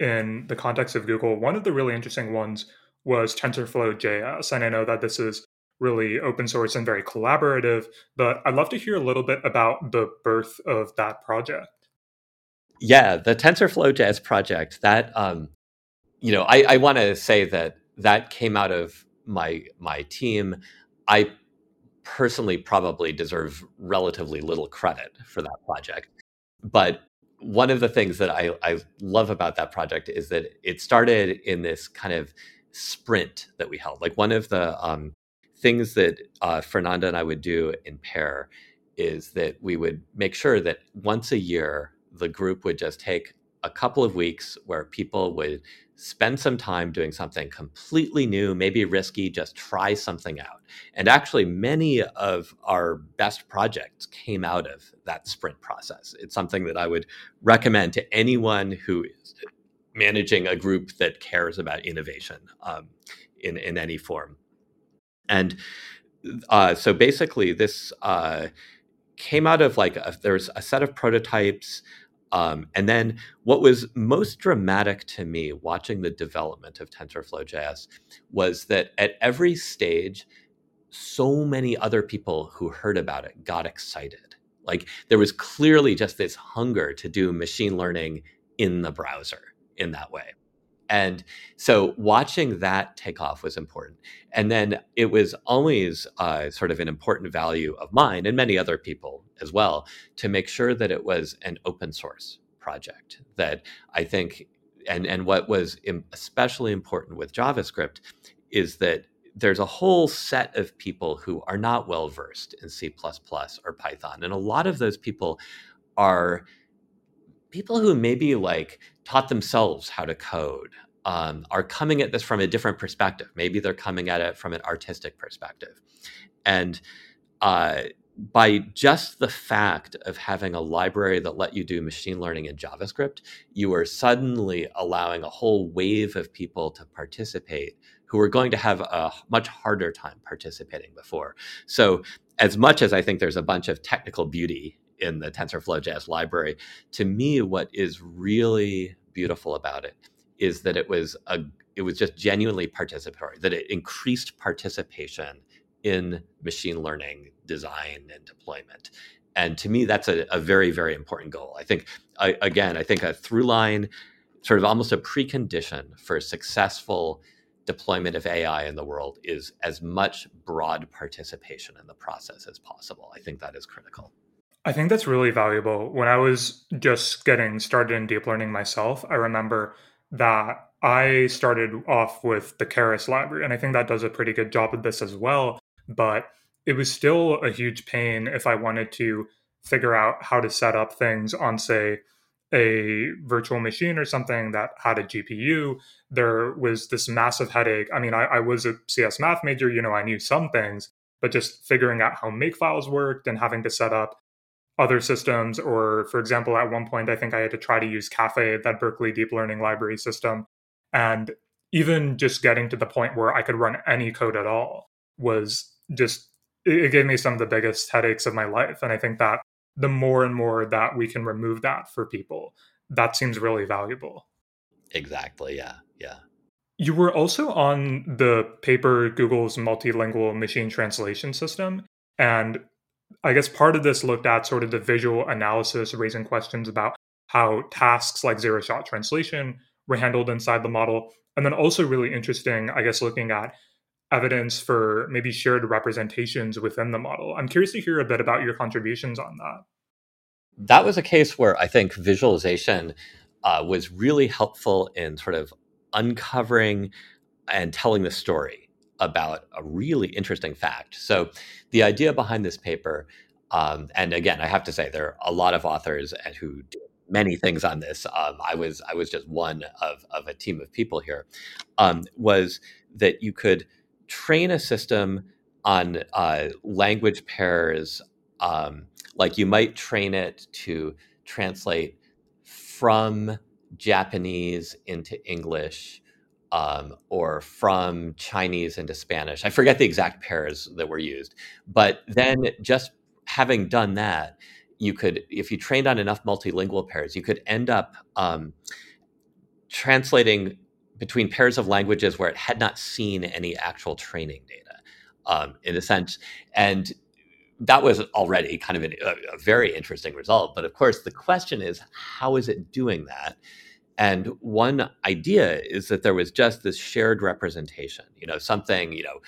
in the context of Google. One of the really interesting ones was TensorFlow JS. And I know that this is really open source and very collaborative, but I'd love to hear a little bit about the birth of that project. Yeah, the TensorFlow JS project, that um, you know, I, I want to say that that came out of my my team. I personally probably deserve relatively little credit for that project, but one of the things that I, I love about that project is that it started in this kind of sprint that we held. Like one of the um, things that uh, Fernanda and I would do in pair is that we would make sure that once a year the group would just take a couple of weeks where people would spend some time doing something completely new, maybe risky, just try something out. And actually, many of our best projects came out of that sprint process. It's something that I would recommend to anyone who is managing a group that cares about innovation um, in, in any form. And uh, so basically, this uh, came out of like a, there's a set of prototypes. Um, and then what was most dramatic to me watching the development of TensorFlow JS was that at every stage, so many other people who heard about it got excited. Like there was clearly just this hunger to do machine learning in the browser in that way. And so watching that take off was important. And then it was always uh, sort of an important value of mine and many other people as well to make sure that it was an open source project. That I think, and, and what was especially important with JavaScript is that there's a whole set of people who are not well versed in C or Python. And a lot of those people are people who maybe like taught themselves how to code um, are coming at this from a different perspective. Maybe they're coming at it from an artistic perspective. And uh, by just the fact of having a library that let you do machine learning in JavaScript, you are suddenly allowing a whole wave of people to participate who are going to have a much harder time participating before. So, as much as I think there's a bunch of technical beauty in the TensorFlow JS library. To me, what is really beautiful about it is that it was a it was just genuinely participatory, that it increased participation in machine learning design and deployment. And to me, that's a, a very, very important goal. I think, I, again, I think a through line, sort of almost a precondition for successful deployment of AI in the world is as much broad participation in the process as possible. I think that is critical. I think that's really valuable. When I was just getting started in deep learning myself, I remember that I started off with the Keras library, and I think that does a pretty good job of this as well. But it was still a huge pain if I wanted to figure out how to set up things on, say, a virtual machine or something that had a GPU. There was this massive headache. I mean, I, I was a CS math major, you know, I knew some things, but just figuring out how makefiles worked and having to set up other systems or for example at one point i think i had to try to use Caffe, that berkeley deep learning library system and even just getting to the point where i could run any code at all was just it gave me some of the biggest headaches of my life and i think that the more and more that we can remove that for people that seems really valuable. Exactly yeah yeah. You were also on the paper google's multilingual machine translation system and I guess part of this looked at sort of the visual analysis, raising questions about how tasks like zero shot translation were handled inside the model. And then also, really interesting, I guess, looking at evidence for maybe shared representations within the model. I'm curious to hear a bit about your contributions on that. That was a case where I think visualization uh, was really helpful in sort of uncovering and telling the story about a really interesting fact. So, the idea behind this paper, um, and again, I have to say there are a lot of authors who do many things on this. Um, I was I was just one of of a team of people here. Um, was that you could train a system on uh, language pairs, um, like you might train it to translate from Japanese into English um, or from Chinese into Spanish. I forget the exact pairs that were used, but then just having done that, you could, if you trained on enough multilingual pairs, you could end up um, translating between pairs of languages where it had not seen any actual training data, um, in a sense, and that was already kind of an, a, a very interesting result. But of course, the question is, how is it doing that? And one idea is that there was just this shared representation, you know, something, you know,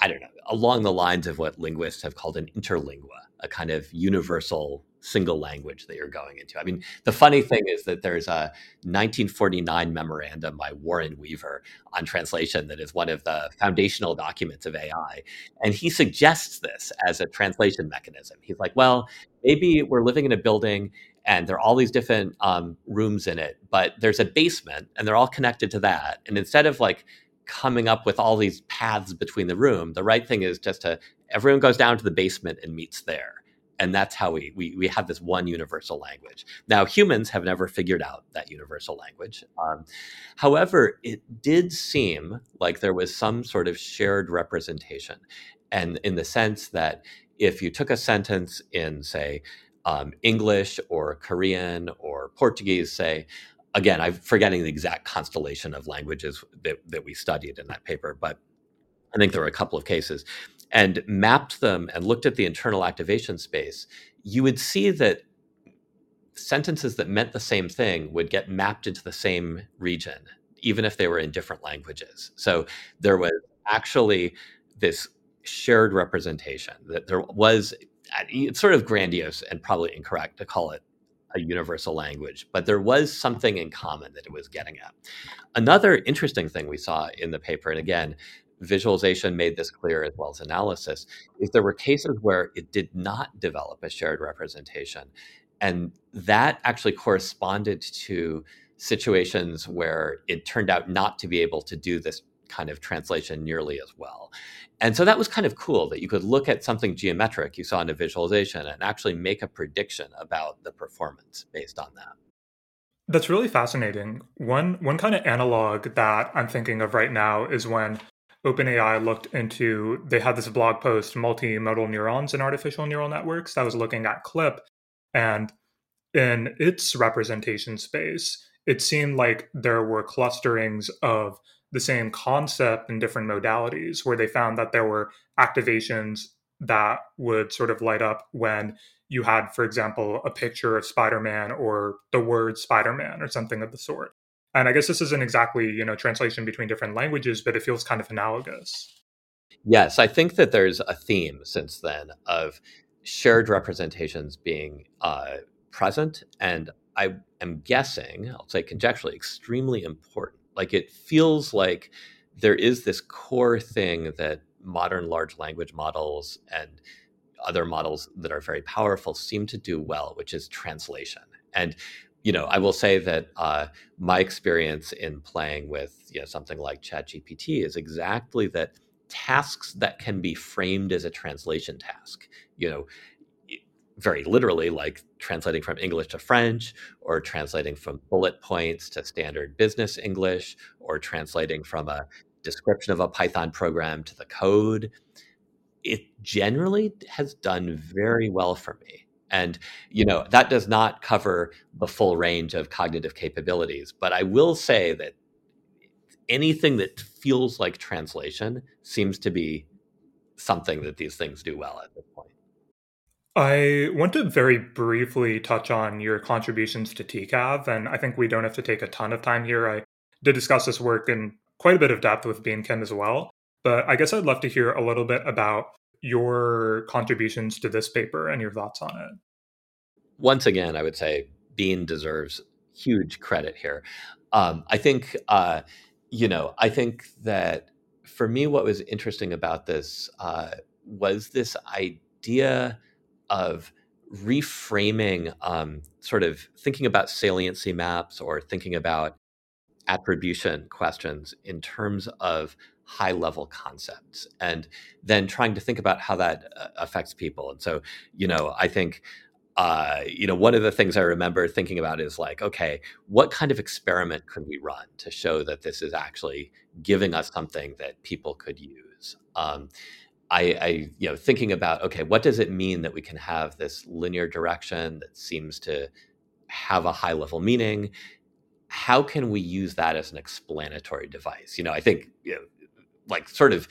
I don't know, along the lines of what linguists have called an interlingua, a kind of universal single language that you're going into. I mean, the funny thing is that there's a 1949 memorandum by Warren Weaver on translation that is one of the foundational documents of AI. And he suggests this as a translation mechanism. He's like, well, maybe we're living in a building and there are all these different um, rooms in it, but there's a basement and they're all connected to that. And instead of like coming up with all these paths between the room, the right thing is just to everyone goes down to the basement and meets there. And that's how we, we, we have this one universal language. Now, humans have never figured out that universal language. Um, however, it did seem like there was some sort of shared representation. And in the sense that if you took a sentence in, say, um, English or Korean or Portuguese, say, again, I'm forgetting the exact constellation of languages that, that we studied in that paper, but I think there were a couple of cases, and mapped them and looked at the internal activation space, you would see that sentences that meant the same thing would get mapped into the same region, even if they were in different languages. So there was actually this shared representation that there was it's sort of grandiose and probably incorrect to call it a universal language, but there was something in common that it was getting at. Another interesting thing we saw in the paper, and again, visualization made this clear as well as analysis, is there were cases where it did not develop a shared representation. And that actually corresponded to situations where it turned out not to be able to do this kind of translation nearly as well. And so that was kind of cool that you could look at something geometric you saw in a visualization and actually make a prediction about the performance based on that. That's really fascinating. One one kind of analog that I'm thinking of right now is when OpenAI looked into they had this blog post multimodal neurons and artificial neural networks that was looking at CLIP and in its representation space it seemed like there were clusterings of the same concept in different modalities where they found that there were activations that would sort of light up when you had for example a picture of spider-man or the word spider-man or something of the sort. And i guess this isn't exactly you know translation between different languages but it feels kind of analogous. Yes i think that there's a theme since then of shared representations being uh, present and i am guessing i'll say conjecturally extremely important like it feels like there is this core thing that modern large language models and other models that are very powerful seem to do well, which is translation. And you know, I will say that uh, my experience in playing with you know something like ChatGPT is exactly that tasks that can be framed as a translation task. You know, very literally like translating from English to French or translating from bullet points to standard business English or translating from a description of a Python program to the code. It generally has done very well for me. And, you know, that does not cover the full range of cognitive capabilities, but I will say that anything that feels like translation seems to be something that these things do well at. I want to very briefly touch on your contributions to TCAV, and I think we don't have to take a ton of time here. I did discuss this work in quite a bit of depth with Been Kim as well, but I guess I'd love to hear a little bit about your contributions to this paper and your thoughts on it. Once again, I would say Been deserves huge credit here. Um, I think, uh, you know, I think that for me, what was interesting about this uh, was this idea of reframing um, sort of thinking about saliency maps or thinking about attribution questions in terms of high level concepts and then trying to think about how that uh, affects people. And so you know i think uh, you know one of the things i remember thinking about is like okay what kind of experiment could we run to show that this is actually giving us something that people could use? Um, I, I, you know, thinking about okay, what does it mean that we can have this linear direction that seems to have a high level meaning? How can we use that as an explanatory device? You know, I think you know, like sort of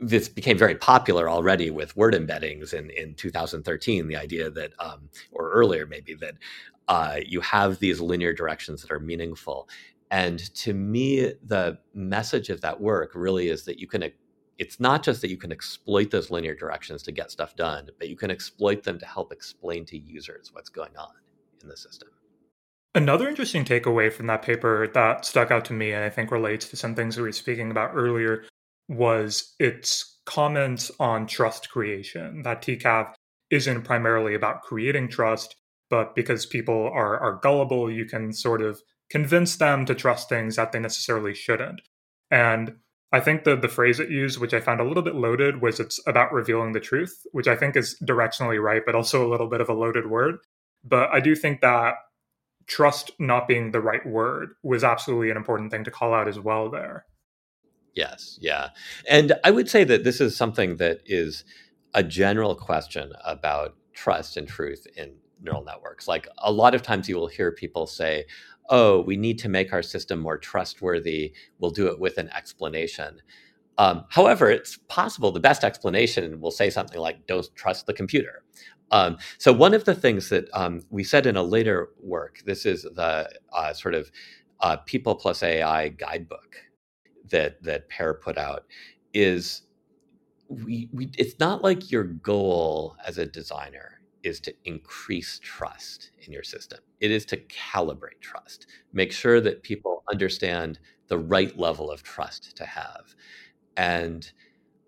this became very popular already with word embeddings in, in 2013 the idea that um, or earlier maybe that uh, you have these linear directions that are meaningful and to me the message of that work really is that you can it's not just that you can exploit those linear directions to get stuff done, but you can exploit them to help explain to users what's going on in the system. Another interesting takeaway from that paper that stuck out to me, and I think relates to some things we were speaking about earlier, was its comments on trust creation. That TCAV isn't primarily about creating trust, but because people are, are gullible, you can sort of convince them to trust things that they necessarily shouldn't. And I think the the phrase it used, which I found a little bit loaded, was it's about revealing the truth, which I think is directionally right, but also a little bit of a loaded word. But I do think that trust not being the right word was absolutely an important thing to call out as well there. Yes, yeah. And I would say that this is something that is a general question about trust and truth in neural networks. Like a lot of times you will hear people say, oh, we need to make our system more trustworthy. We'll do it with an explanation. Um, however, it's possible the best explanation will say something like, don't trust the computer. Um, so, one of the things that um, we said in a later work, this is the uh, sort of uh, People plus AI guidebook that, that PAIR put out, is we, we, it's not like your goal as a designer is to increase trust in your system. It is to calibrate trust, make sure that people understand the right level of trust to have. And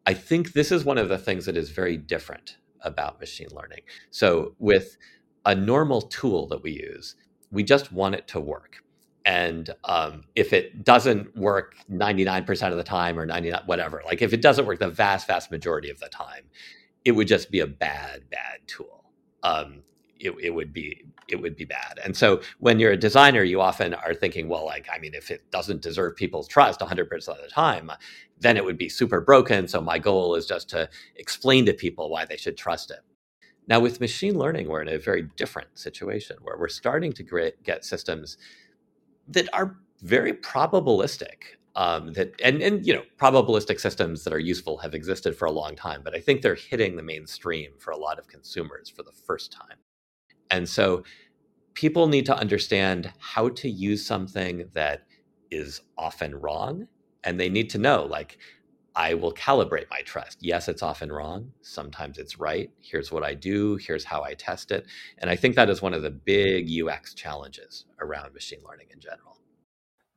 I think this is one of the things that is very different about machine learning. So, with a normal tool that we use, we just want it to work. And um, if it doesn't work 99% of the time or 99, whatever, like if it doesn't work the vast, vast majority of the time, it would just be a bad, bad tool um, it, it would be it would be bad. And so when you're a designer, you often are thinking, well, like, I mean, if it doesn't deserve people's trust 100% of the time, then it would be super broken. So my goal is just to explain to people why they should trust it. Now, with machine learning, we're in a very different situation where we're starting to get systems that are very probabilistic um, that and and you know probabilistic systems that are useful have existed for a long time, but I think they're hitting the mainstream for a lot of consumers for the first time, and so people need to understand how to use something that is often wrong, and they need to know like. I will calibrate my trust. Yes, it's often wrong. Sometimes it's right. Here's what I do. Here's how I test it. And I think that is one of the big UX challenges around machine learning in general.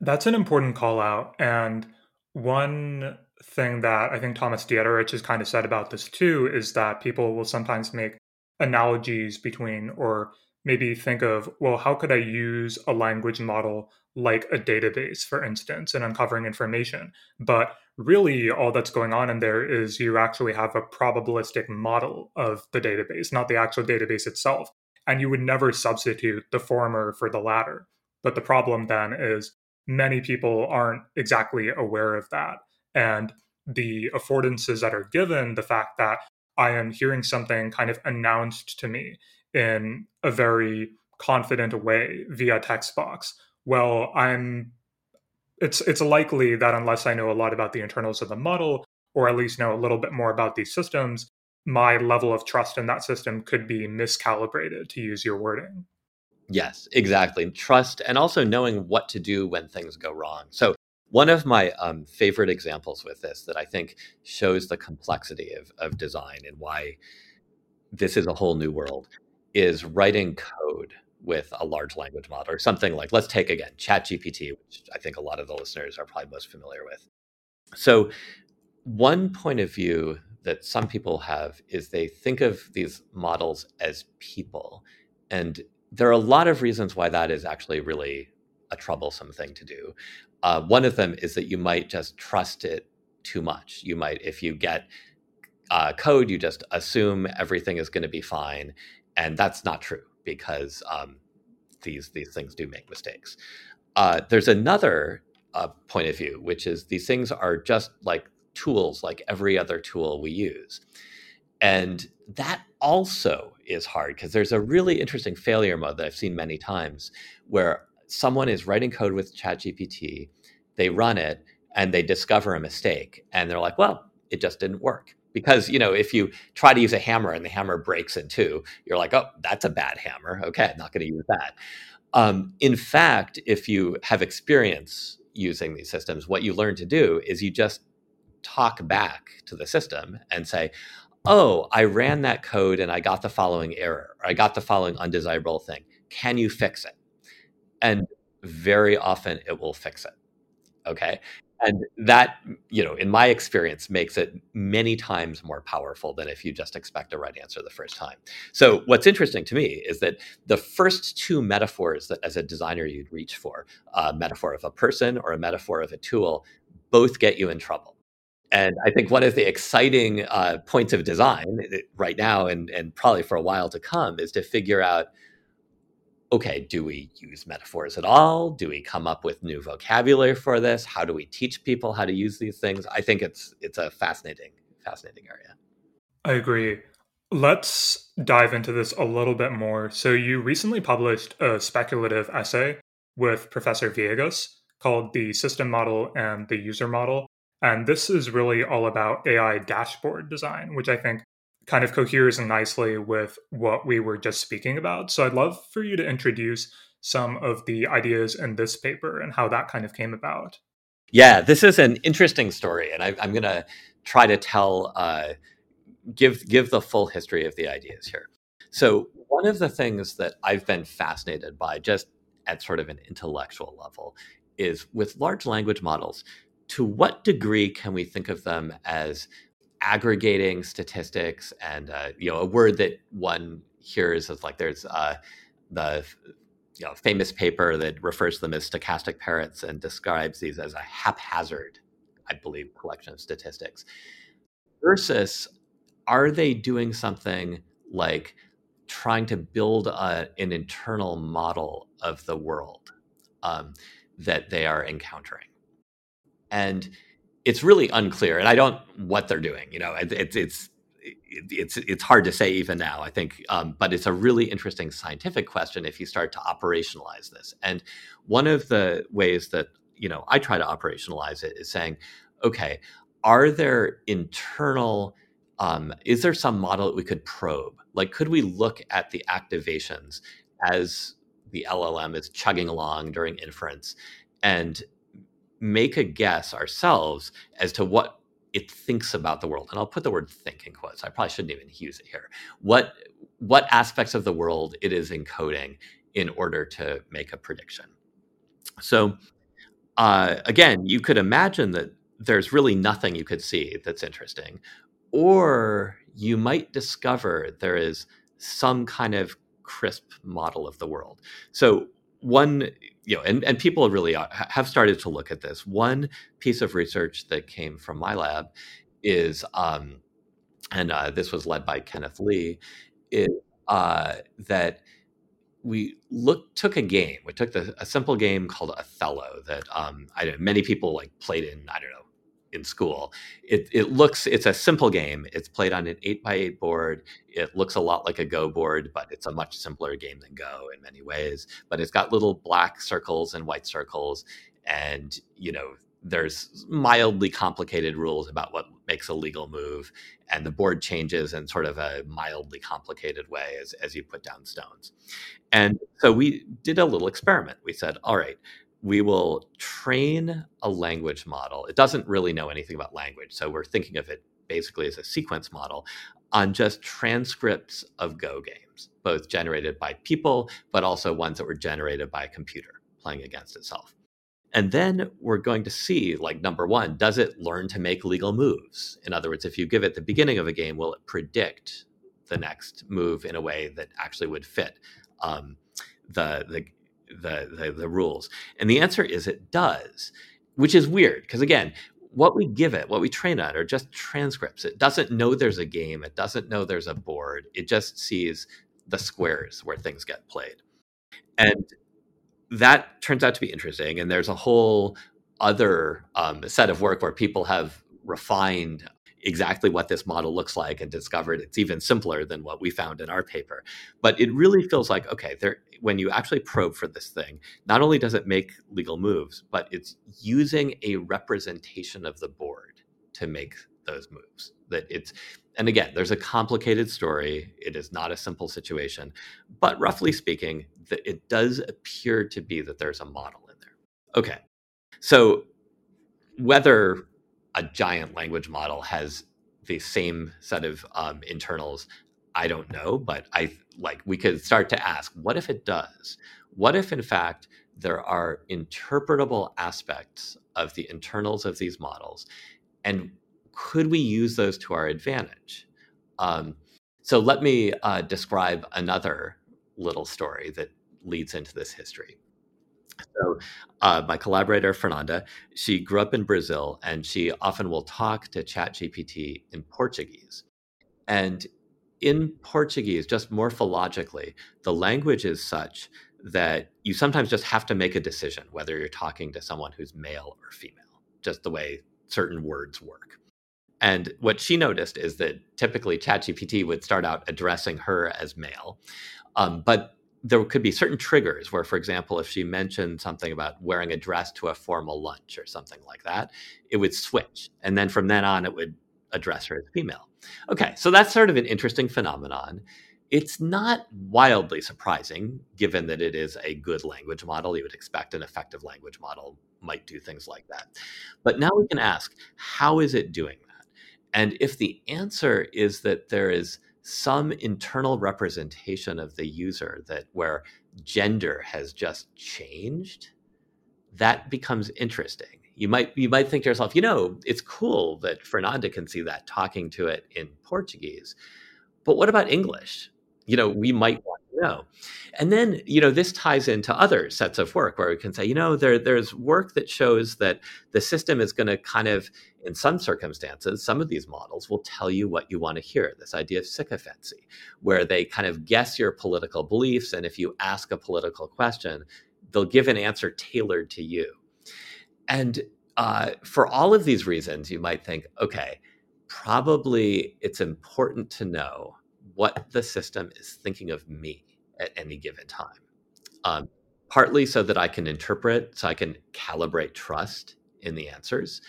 That's an important call out. And one thing that I think Thomas Dietterich has kind of said about this too is that people will sometimes make analogies between, or maybe think of, well, how could I use a language model like a database, for instance, in uncovering information? But really, all that's going on in there is you actually have a probabilistic model of the database, not the actual database itself. And you would never substitute the former for the latter. But the problem then is many people aren't exactly aware of that. And the affordances that are given, the fact that I am hearing something kind of announced to me in a very confident way via text box. Well, I'm it's it's likely that unless I know a lot about the internals of the model, or at least know a little bit more about these systems, my level of trust in that system could be miscalibrated, to use your wording. Yes, exactly. Trust and also knowing what to do when things go wrong. So, one of my um, favorite examples with this that I think shows the complexity of, of design and why this is a whole new world is writing code with a large language model or something like, let's take again ChatGPT, which I think a lot of the listeners are probably most familiar with. So, one point of view that some people have is they think of these models as people. And there are a lot of reasons why that is actually really a troublesome thing to do. Uh, one of them is that you might just trust it too much. You might, if you get uh, code, you just assume everything is going to be fine, and that's not true because um, these these things do make mistakes. Uh, there's another uh, point of view, which is these things are just like tools, like every other tool we use, and that also is hard because there's a really interesting failure mode that I've seen many times where someone is writing code with ChatGPT, they run it, and they discover a mistake, and they're like, "Well, it just didn't work." Because you know, if you try to use a hammer and the hammer breaks in two, you're like, "Oh, that's a bad hammer. Okay, I'm not going to use that." Um, in fact, if you have experience using these systems, what you learn to do is you just talk back to the system and say, "Oh, I ran that code and I got the following error, or I got the following undesirable thing. Can you fix it?" and very often it will fix it okay and that you know in my experience makes it many times more powerful than if you just expect a right answer the first time so what's interesting to me is that the first two metaphors that as a designer you'd reach for a metaphor of a person or a metaphor of a tool both get you in trouble and I think one of the exciting uh, points of design eh, right now and, and probably for a while to come is to figure out okay, do we use metaphors at all? Do we come up with new vocabulary for this? How do we teach people how to use these things? I think it's it's a fascinating fascinating area. I agree. Let's dive into this a little bit more. So you recently published a speculative essay with Professor Viegas called The System Model and the User Model. And this is really all about AI dashboard design, which I think kind of coheres nicely with what we were just speaking about. So I'd love for you to introduce some of the ideas in this paper and how that kind of came about. Yeah, this is an interesting story, and I, am going to try to tell, uh, give give the full history of the ideas here. So one of the things that I've been fascinated by, just at sort of an intellectual level, is with large language models. To what degree can we think of them as aggregating statistics and uh, you know a word that one hears is like there's uh, the you know, famous paper that refers to them as stochastic parrots and describes these as a haphazard, I believe, collection of statistics. Versus, are they doing something like trying to build a, an internal model of the world um, that they are encountering? And it's really unclear, and I don't what they're doing. You know, it, it's it's it's it's hard to say even now. I think, um, but it's a really interesting scientific question if you start to operationalize this. And one of the ways that you know I try to operationalize it is saying, okay, are there internal um, is there some model that we could probe? Like, could we look at the activations as the LLM is chugging along during inference and make a guess ourselves as to what it thinks about the world and i'll put the word think in quotes i probably shouldn't even use it here what what aspects of the world it is encoding in order to make a prediction. So uh, again you could imagine that there's really nothing you could see that's interesting or you might discover there is some kind of crisp model of the world. So one you know and, and people really are, have started to look at this. One piece of research that came from my lab is um, and uh, this was led by Kenneth Li is uh, that we look took a game we took the, a simple game called othello that um, I know many people like played in i don't know in school. It, it looks, it's a simple game. It's played on an eight by eight board. It looks a lot like a Go board, but it's a much simpler game than Go in many ways. But it's got little black circles and white circles. And, you know, there's mildly complicated rules about what makes a legal move. And the board changes in sort of a mildly complicated way as, as you put down stones. And so we did a little experiment. We said, all right, we will train a language model. It doesn't really know anything about language. So we're thinking of it basically as a sequence model on just transcripts of Go games, both generated by people, but also ones that were generated by a computer playing against itself. And then we're going to see, like, number one, does it learn to make legal moves? In other words, if you give it the beginning of a game, will it predict the next move in a way that actually would fit um, the, the, the, the, the rules? And the answer is it does, which is weird because, again, what we give it, what we train on, are just transcripts. It doesn't know there's a game. It doesn't know there's a board. It just sees the squares where things get played. And that turns out to be interesting. And there's a whole other um, set of work where people have refined exactly what this model looks like and discovered it's even simpler than what we found in our paper. But it really feels like, okay, there, when you actually probe for this thing, not only does it make legal moves, but it's using a representation of the board to make those moves. That it's, and again, there's a complicated story. It is not a simple situation, but roughly speaking, it does appear to be that there's a model in there. Okay, so whether a giant language model has the same set of um, internals, I don't know, but I like we could start to ask, what if it does? What if, in fact, there are interpretable aspects of the internals of these models, and could we use those to our advantage? Um, so let me uh, describe another little story that leads into this history. So, uh, my collaborator Fernanda, she grew up in Brazil, and she often will talk to ChatGPT in Portuguese. And in Portuguese, just morphologically, the language is such that you sometimes just have to make a decision whether you're talking to someone who's male or female, just the way certain words work. And what she noticed is that typically ChatGPT would start out addressing her as male, um, but there could be certain triggers where, for example, if she mentioned something about wearing a dress to a formal lunch or something like that, it would switch. And then from then on, it would address her as female. Okay, so that's sort of an interesting phenomenon. It's not wildly surprising, given that it is a good language model. You would expect an effective language model might do things like that. But now we can ask, how is it doing that? And if the answer is that there is some internal representation of the user that where gender has just changed, that becomes interesting. You might you might think to yourself, you know, it's cool that Fernanda can see that talking to it in Portuguese, but what about English? You know, we might want know. And then, you know, this ties into other sets of work where we can say, you know, there there's work that shows that the system is going to kind of in some circumstances, some of these models will tell you what you want to hear. This idea of sycophancy, where they kind of guess your political beliefs. And if you ask a political question, they'll give an answer tailored to you. And uh, for all of these reasons, you might think, okay, probably it's important to know what the system is thinking of me at any given time. Um, partly so that I can interpret, so I can calibrate trust in the answers.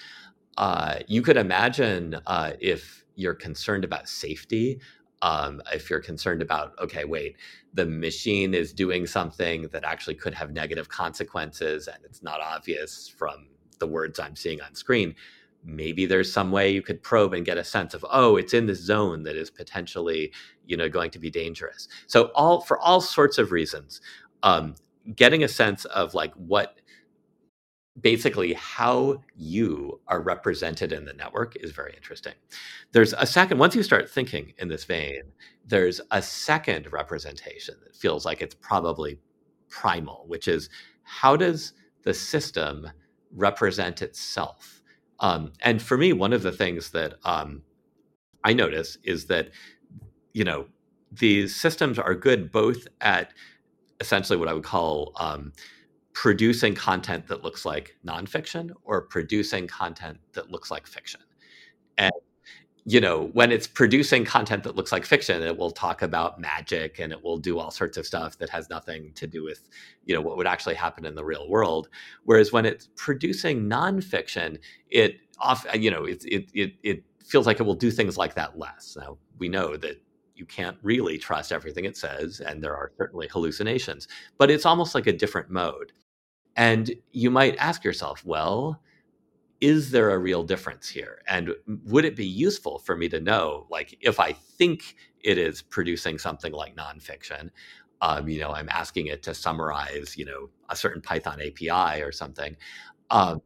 Uh, you could imagine uh, if you're concerned about safety, um, if you're concerned about, okay, wait, the machine is doing something that actually could have negative consequences and it's not obvious from the words I'm seeing on screen, maybe there's some way you could probe and get a sense of, oh, it's in this zone that is potentially, you know, going to be dangerous. So all for all sorts of reasons, um, getting a sense of like what basically how you are represented in the network is very interesting. There's a second, once you start thinking in this vein, there's a second representation that feels like it's probably primal, which is how does the system represent itself? Um, and for me, one of the things that um, I notice is that, you know, these systems are good both at essentially what I would call um, producing content that looks like nonfiction or producing content that looks like fiction. And you know, when it's producing content that looks like fiction, it will talk about magic and it will do all sorts of stuff that has nothing to do with, you know, what would actually happen in the real world. Whereas when it's producing nonfiction, it off, you know, it it it, it feels like it will do things like that less. Now we know that you can't really trust everything it says, and there are certainly hallucinations, but it's almost like a different mode. And you might ask yourself, well, is there a real difference here? And would it be useful for me to know, like, if I think it is producing something like nonfiction, um, you know, I'm asking it to summarize, you know, a certain Python API or something. Um,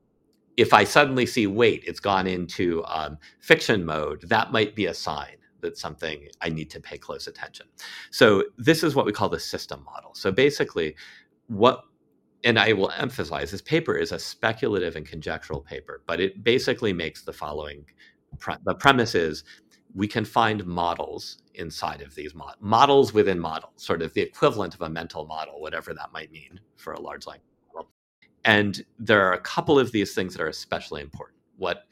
if I suddenly see, wait, it's gone into um, fiction mode, that might be a sign that something I need to pay close attention. So this is what we call the system model. So basically, what and I will emphasize this paper is a speculative and conjectural paper, but it basically makes the following the premise is we can find models inside of these mod- models within models, sort of the equivalent of a mental model, whatever that might mean for a large language model. And there are a couple of these things that are especially important. What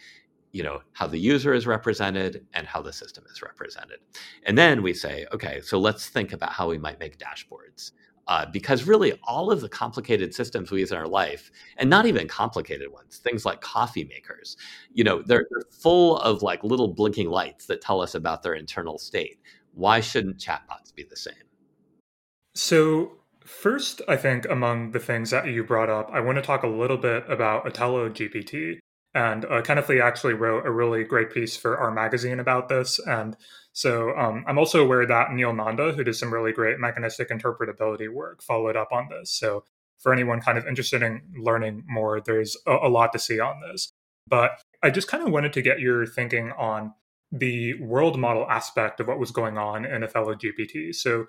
you know how the user is represented and how the system is represented and then we say okay so let's think about how we might make dashboards uh, because really all of the complicated systems we use in our life and not even complicated ones things like coffee makers you know they're, they're, full of like little blinking lights that tell us about their internal state. Why shouldn't chatbots be the same? So first i think among the things that you brought up i want to talk a little bit about Othello gpt and uh, Kenneth Li actually wrote a really great piece for our magazine about this. And so um, I'm also aware that Neel Nanda, who did some really great mechanistic interpretability work, followed up on this. So for anyone kind of interested in learning more, there's a, a lot to see on this. But I just kind of wanted to get your thinking on the world model aspect of what was going on in Othello GPT. So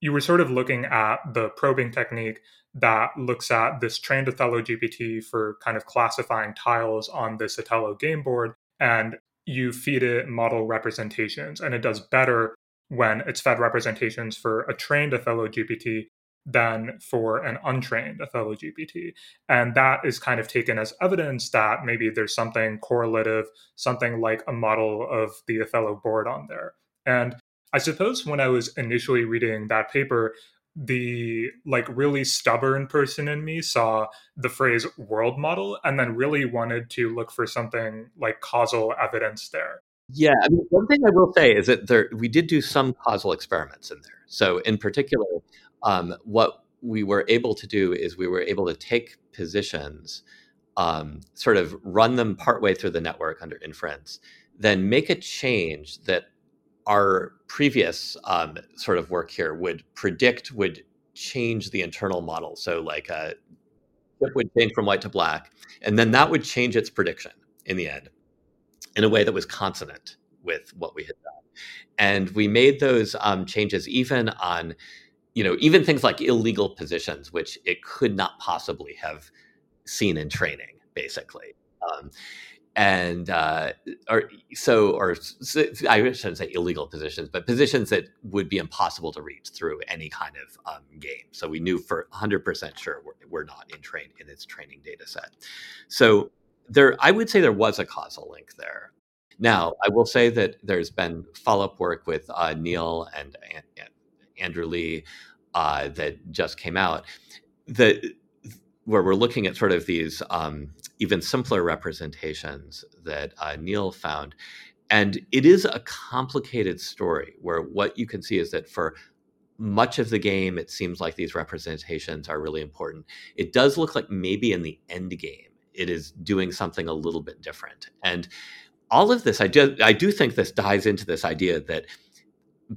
you were sort of looking at the probing technique that looks at this trained Othello GPT for kind of classifying tiles on this Othello game board, and you feed it model representations, and it does better when it's fed representations for a trained Othello GPT than for an untrained Othello GPT. And that is kind of taken as evidence that maybe there's something correlative, something like a model of the Othello board on there. And I suppose when I was initially reading that paper, the like really stubborn person in me saw the phrase world model and then really wanted to look for something like causal evidence there. Yeah, I mean, one thing I will say is that there we did do some causal experiments in there. So in particular, um, what we were able to do is we were able to take positions, um, sort of run them partway through the network under inference, then make a change that our previous um, sort of work here would predict would change the internal model. So like uh, chip would change from white to black, and then that would change its prediction in the end in a way that was consonant with what we had done. And we made those um, changes even on, you know, even things like illegal positions, which it could not possibly have seen in training, basically. Um, and uh, or so or I shouldn't say illegal positions, but positions that would be impossible to reach through any kind of um, game. So we knew for 100% sure we're, we're not in train in its training data set. So there, I would say there was a causal link there. Now I will say that there's been follow up work with uh, Neel and, and, Andrew Lee uh, that just came out that where we're looking at sort of these um, even simpler representations that uh, Neel found. And it is a complicated story where what you can see is that for much of the game, it seems like these representations are really important. It does look like maybe in the end game, it is doing something a little bit different. And all of this, I do, I do think this dives into this idea that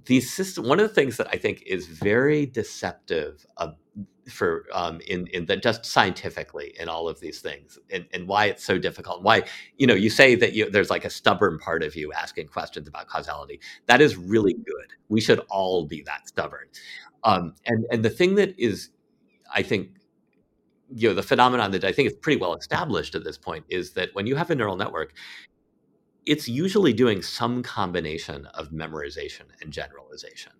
these systems, one of the things that I think is very deceptive for um, in in the just scientifically in all of these things and, and why it's so difficult why you know you say that you there's like a stubborn part of you asking questions about causality. That is really good. We should all be that stubborn. Um, and and the thing that is i think you know the phenomenon that i think is pretty well established at this point is that when you have a neural network it's usually doing some combination of memorization and generalization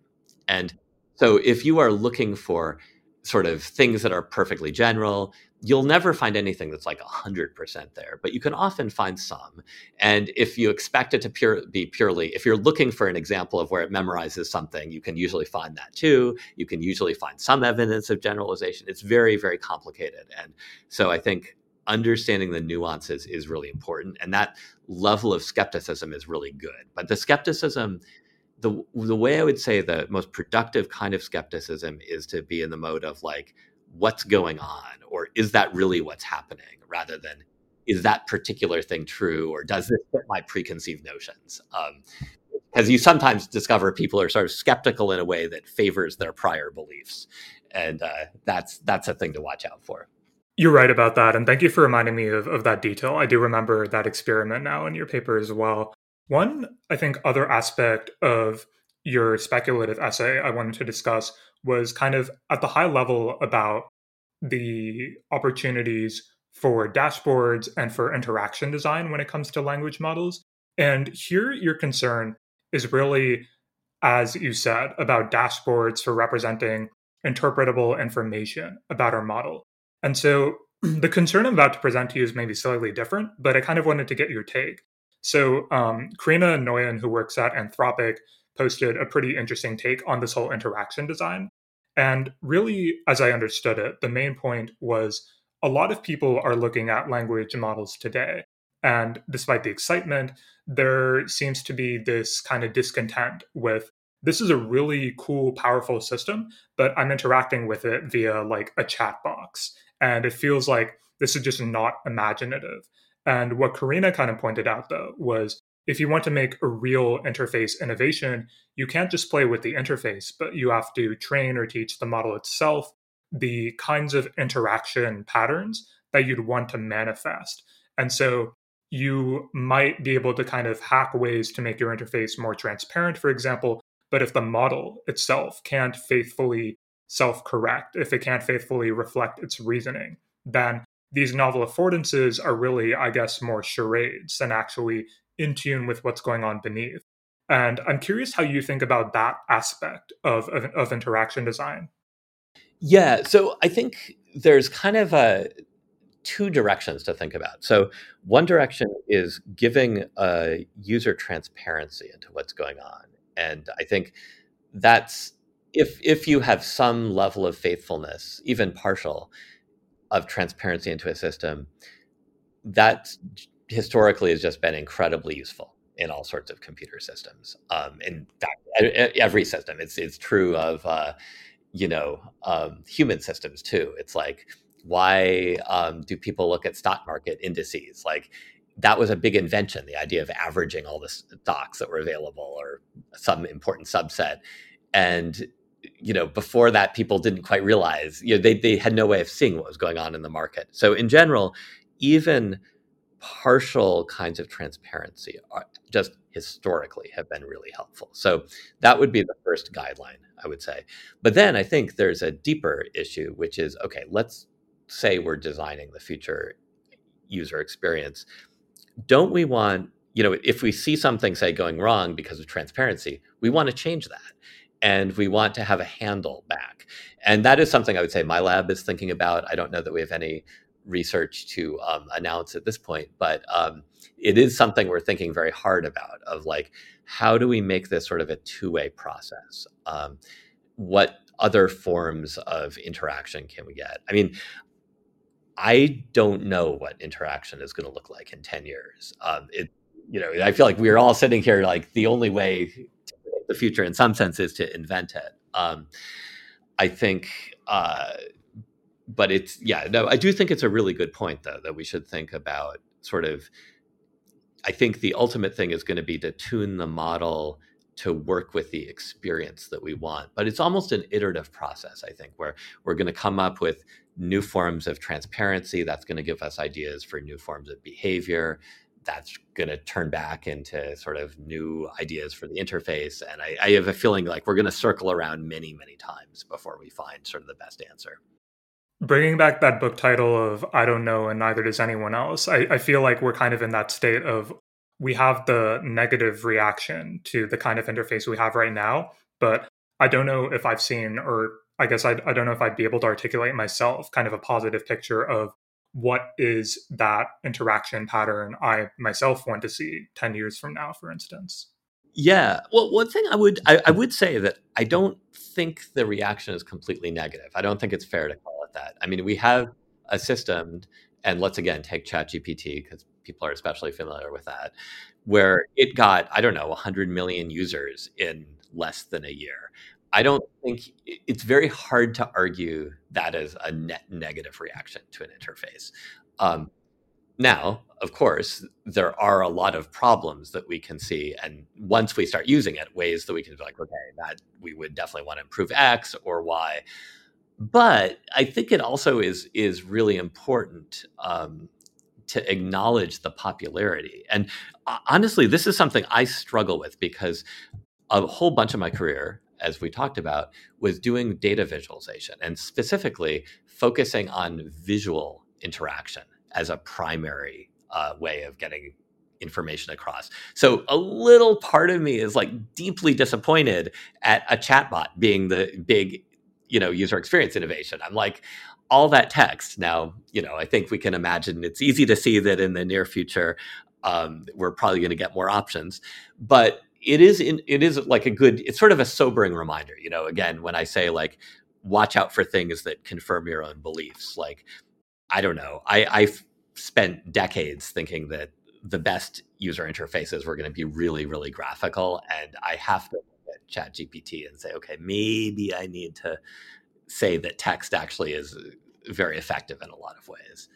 and so if you are looking for sort of things that are perfectly general. You'll never find anything that's like 100% there, but you can often find some. And if you expect it to pure, be purely, if you're looking for an example of where it memorizes something, you can usually find that too. You can usually find some evidence of generalization. It's very, very complicated. And so I think understanding the nuances is really important. And that level of skepticism is really good. But the skepticism, the the way I would say the most productive kind of skepticism is to be in the mode of like, what's going on, or is that really what's happening, rather than is that particular thing true, or does this fit my preconceived notions? Um, because you sometimes discover people are sort of skeptical in a way that favors their prior beliefs, and uh, that's that's a thing to watch out for. You're right about that, and thank you for reminding me of, of that detail. I do remember that experiment now in your paper as well. One, I think, other aspect of your speculative essay I wanted to discuss was kind of at the high level about the opportunities for dashboards and for interaction design when it comes to language models. And here, your concern is really, as you said, about dashboards for representing interpretable information about our model. And so the concern I'm about to present to you is maybe slightly different, but I kind of wanted to get your take. So um, Karina Nguyen, who works at Anthropic, posted a pretty interesting take on this whole interaction design. And really, as I understood it, the main point was a lot of people are looking at language models today. And despite the excitement, there seems to be this kind of discontent with this is a really cool, powerful system, but I'm interacting with it via like a chat box. And it feels like this is just not imaginative. And what Karina kind of pointed out, though, was if you want to make a real interface innovation, you can't just play with the interface, but you have to train or teach the model itself the kinds of interaction patterns that you'd want to manifest. And so you might be able to kind of hack ways to make your interface more transparent, for example. But if the model itself can't faithfully self correct, if it can't faithfully reflect its reasoning, then these novel affordances are really, I guess, more charades than actually in tune with what's going on beneath. And I'm curious how you think about that aspect of, of, of interaction design. Yeah, so I think there's kind of a two directions to think about. So one direction is giving a user transparency into what's going on, and I think that's if if you have some level of faithfulness, even partial, of transparency into a system, that historically has just been incredibly useful in all sorts of computer systems. Um, in fact, every system. It's it's true of uh, you know um, human systems too. It's like why um, do people look at stock market indices? Like that was a big invention, the idea of averaging all the stocks that were available or some important subset. And you know, before that, people didn't quite realize. You know, they they had no way of seeing what was going on in the market. So in general, even partial kinds of transparency are just historically have been really helpful. So that would be the first guideline, I would say. But then I think there's a deeper issue, which is okay, let's say we're designing the future user experience. Don't we want, you know, if we see something, say, going wrong because of transparency, we want to change that. And we want to have a handle back. And that is something I would say my lab is thinking about. I don't know that we have any research to um, announce at this point, but um, it is something we're thinking very hard about of like, how do we make this sort of a two way process? Um, what other forms of interaction can we get? I mean, I don't know what interaction is going to look like in 10 years. Um, it, you know, I feel like we're all sitting here like the only way the future in some sense is to invent it. Um, I think uh, but it's yeah no i do think it's a really good point though that we should think about sort of i think the ultimate thing is going to be to tune the model to work with the experience that we want but it's almost an iterative process i think where we're going to come up with new forms of transparency that's going to give us ideas for new forms of behavior that's going to turn back into sort of new ideas for the interface and I, I have a feeling like we're going to circle around many many times before we find sort of the best answer. Bringing back that book title of I don't know and neither does anyone else, I, I feel like we're kind of in that state of we have the negative reaction to the kind of interface we have right now, but I don't know if I've seen, or I guess I, I don't know if I'd be able to articulate myself kind of a positive picture of what is that interaction pattern I myself want to see 10 years from now, for instance. Yeah. Well, one thing I would I, I, would say that I don't think the reaction is completely negative. I don't think it's fair to call it that. I mean, we have a system, and let's again take ChatGPT because people are especially familiar with that, where it got, I don't know, 100 million users in less than a year. I don't think it's very hard to argue that as a net negative reaction to an interface. Um, Now, of course, there are a lot of problems that we can see. And once we start using it, ways that we can be like, okay, that we would definitely want to improve X or Y. But I think it also is is really important um, to acknowledge the popularity. And honestly, this is something I struggle with because a whole bunch of my career, as we talked about, was doing data visualization and specifically focusing on visual interaction as a primary uh, way of getting information across. So a little part of me is like deeply disappointed at a chatbot being the big, you know, user experience innovation. I'm like, all that text. Now, you know, I think we can imagine it's easy to see that in the near future, um, we're probably going to get more options. But it is in, it is like a good. It's sort of a sobering reminder. You know, again, when I say like, watch out for things that confirm your own beliefs. Like, I don't know. I, I've spent decades thinking that the best user interfaces were going to be really, really graphical, and I have to look at Chat GPT and say, okay, maybe I need to say that text actually is uh, very effective in a lot of ways.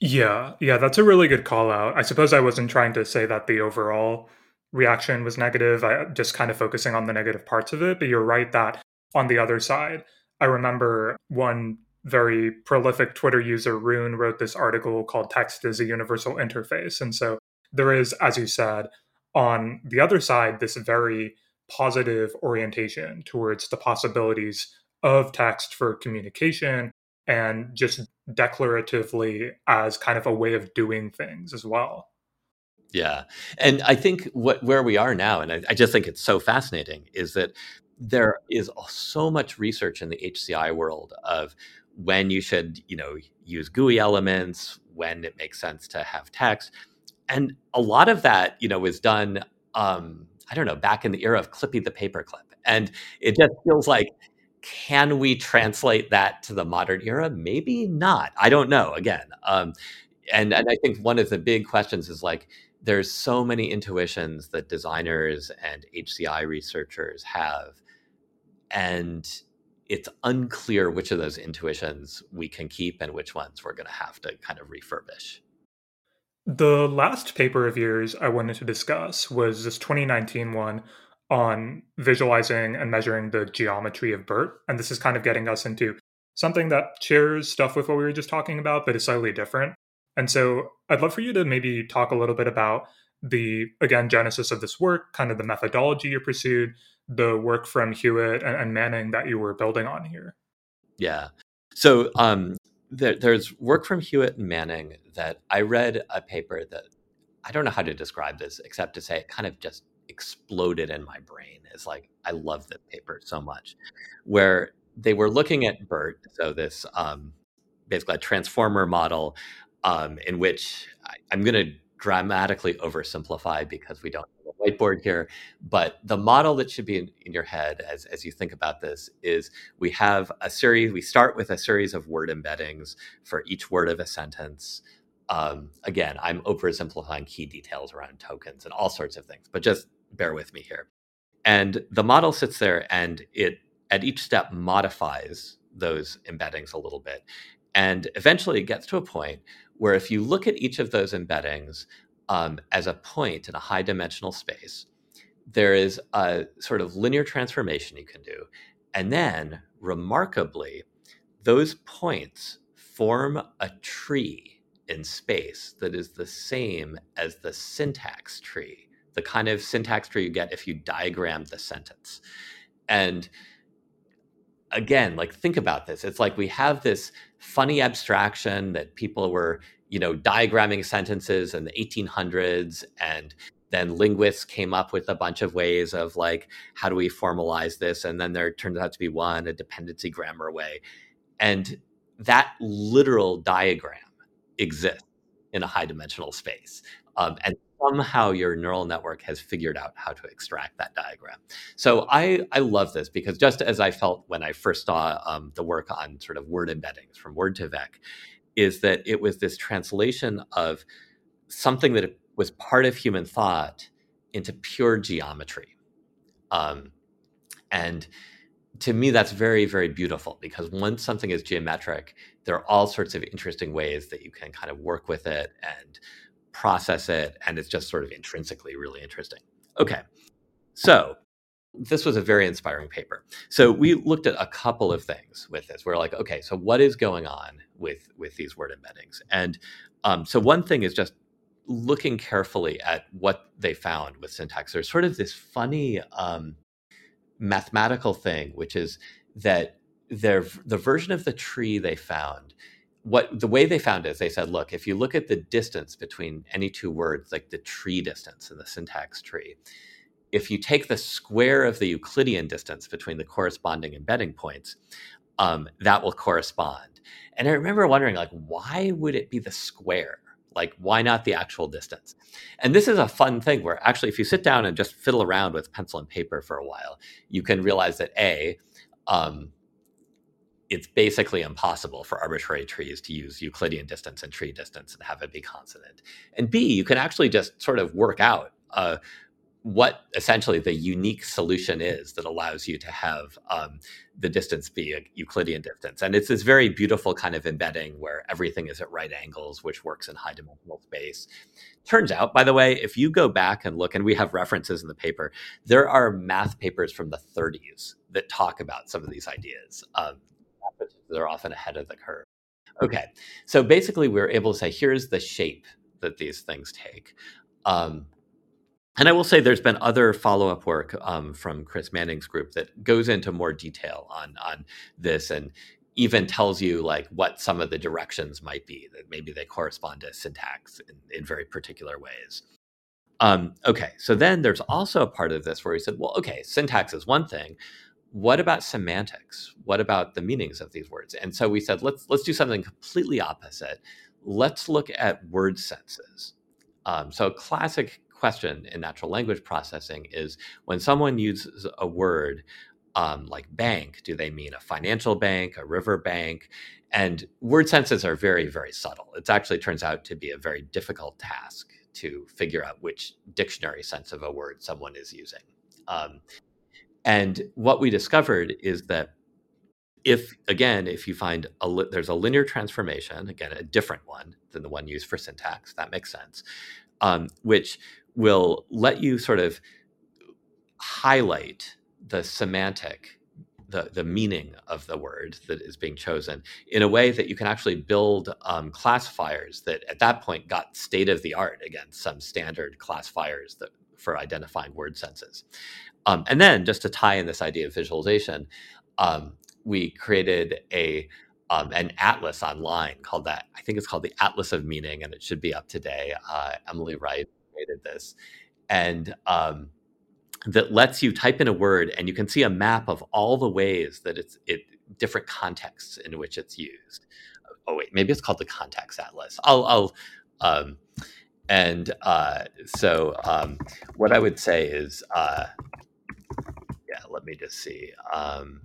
Yeah, yeah, that's a really good call out. I suppose I wasn't trying to say that the overall reaction was negative. I just kind of focusing on the negative parts of it, but you're right that on the other side, I remember one very prolific Twitter user, roon, wrote this article called Text is a Universal Interface. And so there is, as you said, on the other side, this very positive orientation towards the possibilities of text for communication and just declaratively as kind of a way of doing things as well. Yeah. And I think what where we are now, and I, I, just think it's so fascinating, is that there is so much research in the HCI world of when you should, you know, use GUI elements, when it makes sense to have text. And a lot of that, you know, was done um, I don't know, back in the era of Clippy the paperclip. And it just feels like can we translate that to the modern era? Maybe not. I don't know. Again, um, and and I think one of the big questions is like there's so many intuitions that designers and HCI researchers have, and it's unclear which of those intuitions we can keep and which ones we're going to have to kind of refurbish. The last paper of yours I wanted to discuss was this 2019 one on visualizing and measuring the geometry of BERT. And this is kind of getting us into something that shares stuff with what we were just talking about, but is slightly different. And so I'd love for you to maybe talk a little bit about the, again, genesis of this work, kind of the methodology you pursued, the work from Hewitt and, and Manning that you were building on here. Yeah. So um, there, there's work from Hewitt and Manning that I read a paper that I don't know how to describe this except to say it kind of just exploded in my brain is like I love this paper so much, where they were looking at BERT, so this um, basically a transformer model um, in which I, I'm going to dramatically oversimplify because we don't have a whiteboard here. But the model that should be in, in, your head as, as you think about this is we have a series, we start with a series of word embeddings for each word of a sentence. Um, again, I'm oversimplifying key details around tokens and all sorts of things, but just bear with me here. And the model sits there and it at each step modifies those embeddings a little bit. And eventually it gets to a point where if you look at each of those embeddings um, as a point in a high dimensional space, there is a sort of linear transformation you can do. And then, remarkably, those points form a tree in space that is the same as the syntax tree the kind of syntax tree you get if you diagram the sentence. And again, like think about this. It's like we have this funny abstraction that people were, you know, diagramming sentences in the 1800s and then linguists came up with a bunch of ways of like how do we formalize this and then there turns out to be one a dependency grammar way and that literal diagram exists in a high dimensional space um, and somehow your neural network has figured out how to extract that diagram. So I, I love this because just as I felt when I first saw um, the work on sort of word embeddings from Word2Vec, is that it was this translation of something that was part of human thought into pure geometry. Um, and to me, that's very, very beautiful because once something is geometric, there are all sorts of interesting ways that you can kind of work with it and process it. And it's just sort of intrinsically really interesting. Okay. So this was a very inspiring paper. So we looked at a couple of things with this. We're like, okay, so what is going on with with these word embeddings? And um, so one thing is just looking carefully at what they found with syntax. There's sort of this funny um, mathematical thing, which is that their the version of the tree they found what the way they found is they said look if you look at the distance between any two words like the tree distance in the syntax tree if you take the square of the Euclidean distance between the corresponding embedding points, um, that will correspond. And I remember wondering, like, why would it be the square? Like, why not the actual distance? And this is a fun thing where actually, if you sit down and just fiddle around with pencil and paper for a while, you can realize that A, um, it's basically impossible for arbitrary trees to use Euclidean distance and tree distance and have it be consonant. And B, you can actually just sort of work out uh, what essentially the unique solution is that allows you to have um, the distance be a Euclidean distance. And it's this very beautiful kind of embedding where everything is at right angles, which works in high dimensional space. Turns out, by the way, if you go back and look, and we have references in the paper, there are math papers from the 30s that talk about some of these ideas. Um, they're often ahead of the curve. Okay, so basically, we're able to say here's the shape that these things take. Um, and I will say there's been other follow up work um, from Chris Manning's group that goes into more detail on on this and even tells you like what some of the directions might be that maybe they correspond to syntax in, in very particular ways. Um, okay, so then there's also a part of this where he said, well, okay, syntax is one thing. What about semantics? What about the meanings of these words? And so we said, let's let's do something completely opposite. Let's look at word senses. Um, so a classic question in natural language processing is when someone uses a word um, like bank, do they mean a financial bank, a river bank? And word senses are very, very subtle. It actually turns out to be a very difficult task to figure out which dictionary sense of a word someone is using. Um, and what we discovered is that if again if you find a li- there's a linear transformation again a different one than the one used for syntax that makes sense um, which will let you sort of highlight the semantic the, the meaning of the word that is being chosen in a way that you can actually build um, classifiers that at that point got state of the art against some standard classifiers that, for identifying word senses. Um, and then just to tie in this idea of visualization, um, we created a um, an atlas online called that. I think it's called the Atlas of Meaning, and it should be up today. Uh, Emily Reif created this, and um, that lets you type in a word and you can see a map of all the ways that it's it different contexts in which it's used. Oh wait, maybe it's called the context atlas. I'll, I'll um, and uh, so um, what I would say is, uh, let me just see. Um,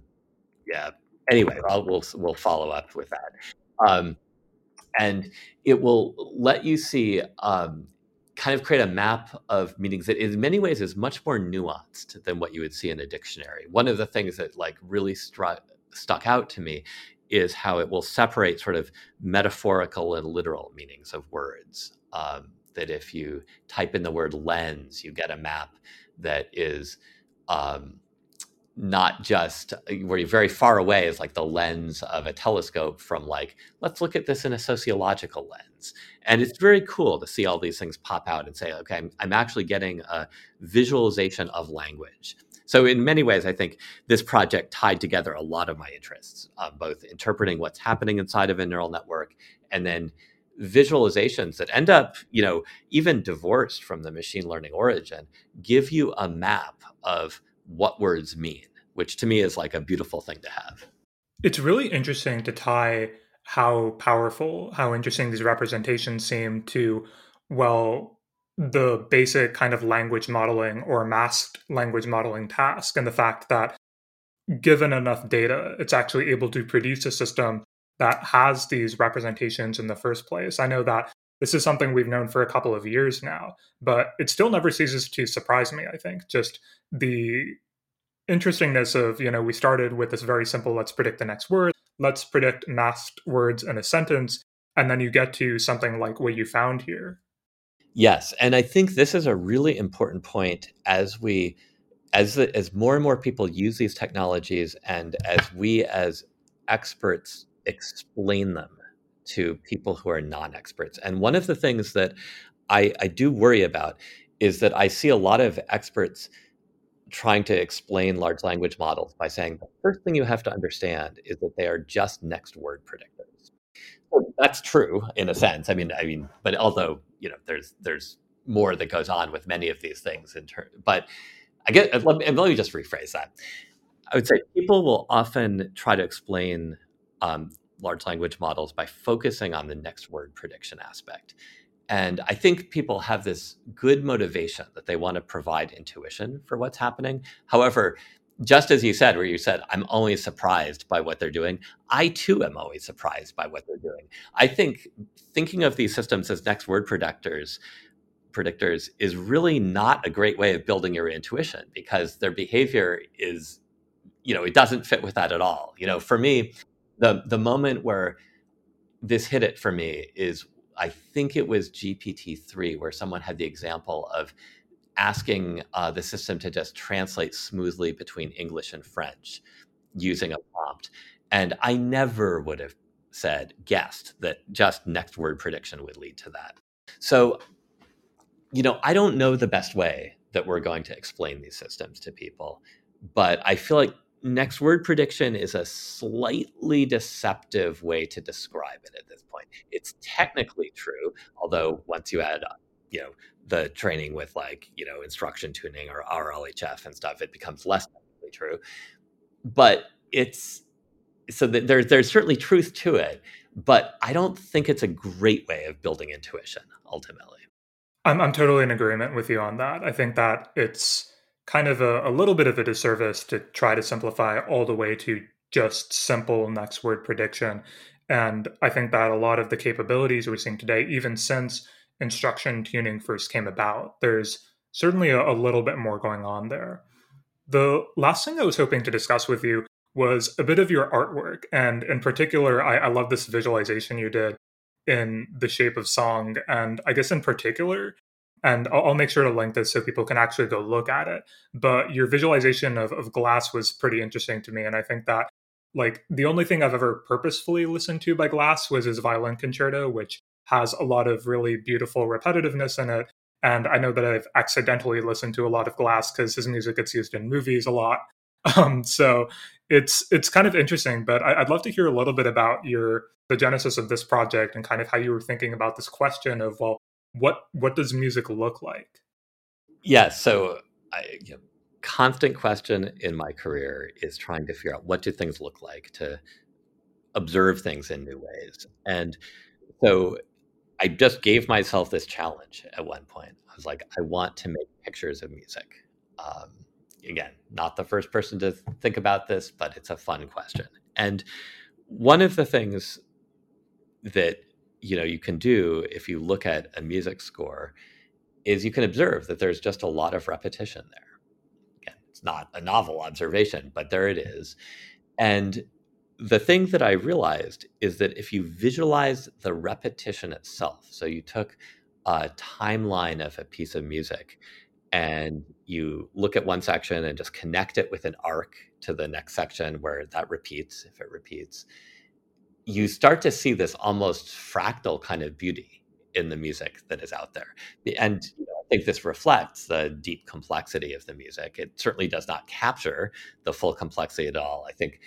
yeah. Anyway, I'll, we'll we'll follow up with that. Um, and it will let you see um, kind of create a map of meanings that in many ways is much more nuanced than what you would see in a dictionary. One of the things that like really struck stuck out to me is how it will separate sort of metaphorical and literal meanings of words. Um, that if you type in the word lens, you get a map that is um, not just uh, where you're very far away is like the lens of a telescope from like let's look at this in a sociological lens. And it's very cool to see all these things pop out and say okay i'm, I'm actually getting a visualization of language. So in many ways i think this project tied together a lot of my interests uh, both interpreting what's happening inside of a neural network and then visualizations that end up you know even divorced from the machine learning origin give you a map of what words mean, which to me is like a beautiful thing to have. It's really interesting to tie how powerful, how interesting these representations seem to, well, the basic kind of language modeling or masked language modeling task, and the fact that given enough data, it's actually able to produce a system that has these representations in the first place. I know that this is something we've known for a couple of years now, but it still never ceases to surprise me, I think. Just the interestingness of, you know, we started with this very simple let's predict the next word, let's predict masked words in a sentence, and then you get to something like what you found here. Yes, and I think this is a really important point as we as the, as more and more people use these technologies and as we as experts explain them to people who are non-experts. And one of the things that I, I do worry about is that I see a lot of experts trying to explain large language models by saying the first thing you have to understand is that they are just next word predictors. That's true in a sense. I mean, I mean, but although you know, there's there's more that goes on with many of these things in turn. But I get let me, let me just rephrase that. I would say people will often try to explain um, large language models by focusing on the next word prediction aspect. And I think people have this good motivation that they want to provide intuition for what's happening. However, just as you said, where you said, I'm always surprised by what they're doing, I too am always surprised by what they're doing. I think thinking of these systems as next word predictors predictors is really not a great way of building your intuition because their behavior is you know it doesn't fit with that at all you know for me the the moment where this hit it for me is I think it was GPT-3 where someone had the example of asking uh, the system to just translate smoothly between English and French using a prompt. And I never would have said, guessed that just next word prediction would lead to that. So, you know, I don't know the best way that we're going to explain these systems to people, but I feel like next word prediction is a slightly deceptive way to describe it at this point. It's technically true, although once you add, you know, the training with like, you know, instruction tuning or RLHF and stuff, it becomes less technically true. But it's so that there's there's certainly truth to it, but I don't think it's a great way of building intuition ultimately. I'm I'm totally in agreement with you on that. I think that it's kind of a, a little bit of a disservice to try to simplify all the way to just simple next word prediction. And I think that a lot of the capabilities we're seeing today, even since instruction tuning first came about, there's certainly a, a little bit more going on there. The last thing I was hoping to discuss with you was a bit of your artwork. And in particular, I, I love this visualization you did in the shape of song. And I guess in particular, and I'll, I'll, make sure to link this so people can actually go look at it. But your visualization of, of Glass was pretty interesting to me, and I think that like the only thing I've ever purposefully listened to by Glass was his violin concerto, which has a lot of really beautiful repetitiveness in it. And I know that I've accidentally listened to a lot of Glass because his music gets used in movies a lot. Um, so it's it's kind of interesting. But I, I'd love to hear a little bit about your the genesis of this project and kind of how you were thinking about this question of well what what does music look like? Yeah, so I, you know, constant question in my career is trying to figure out what do things look like to observe things in new ways. And so I just gave myself this challenge at one point. I was like, I want to make pictures of music. Um, again, not the first person to think about this, but it's a fun question. And one of the things that you know you can do if you look at a music score is you can observe that there's just a lot of repetition there. Again it's not a novel observation but there it is. And the thing that i realized is that if you visualize the repetition itself so you took a timeline of a piece of music and you look at one section and just connect it with an arc to the next section where that repeats if it repeats you start to see this almost fractal kind of beauty in the music that is out there. And you know, I think this reflects the deep complexity of the music. It certainly does not capture the full complexity at all. I think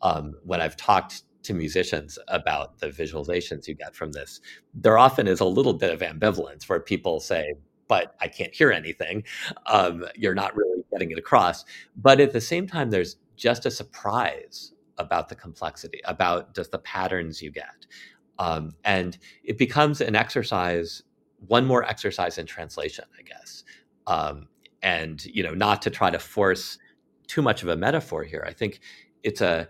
um, when I've talked to musicians about the visualizations you get from this, there often is a little bit of ambivalence where people say, but I can't hear anything. Um, you're not really getting it across. But at the same time, there's just a surprise about the complexity, about just the patterns you get. Um, and it becomes an exercise, one more exercise in translation, I guess. Um, and, you know, not to try to force too much of a metaphor here. I think it's a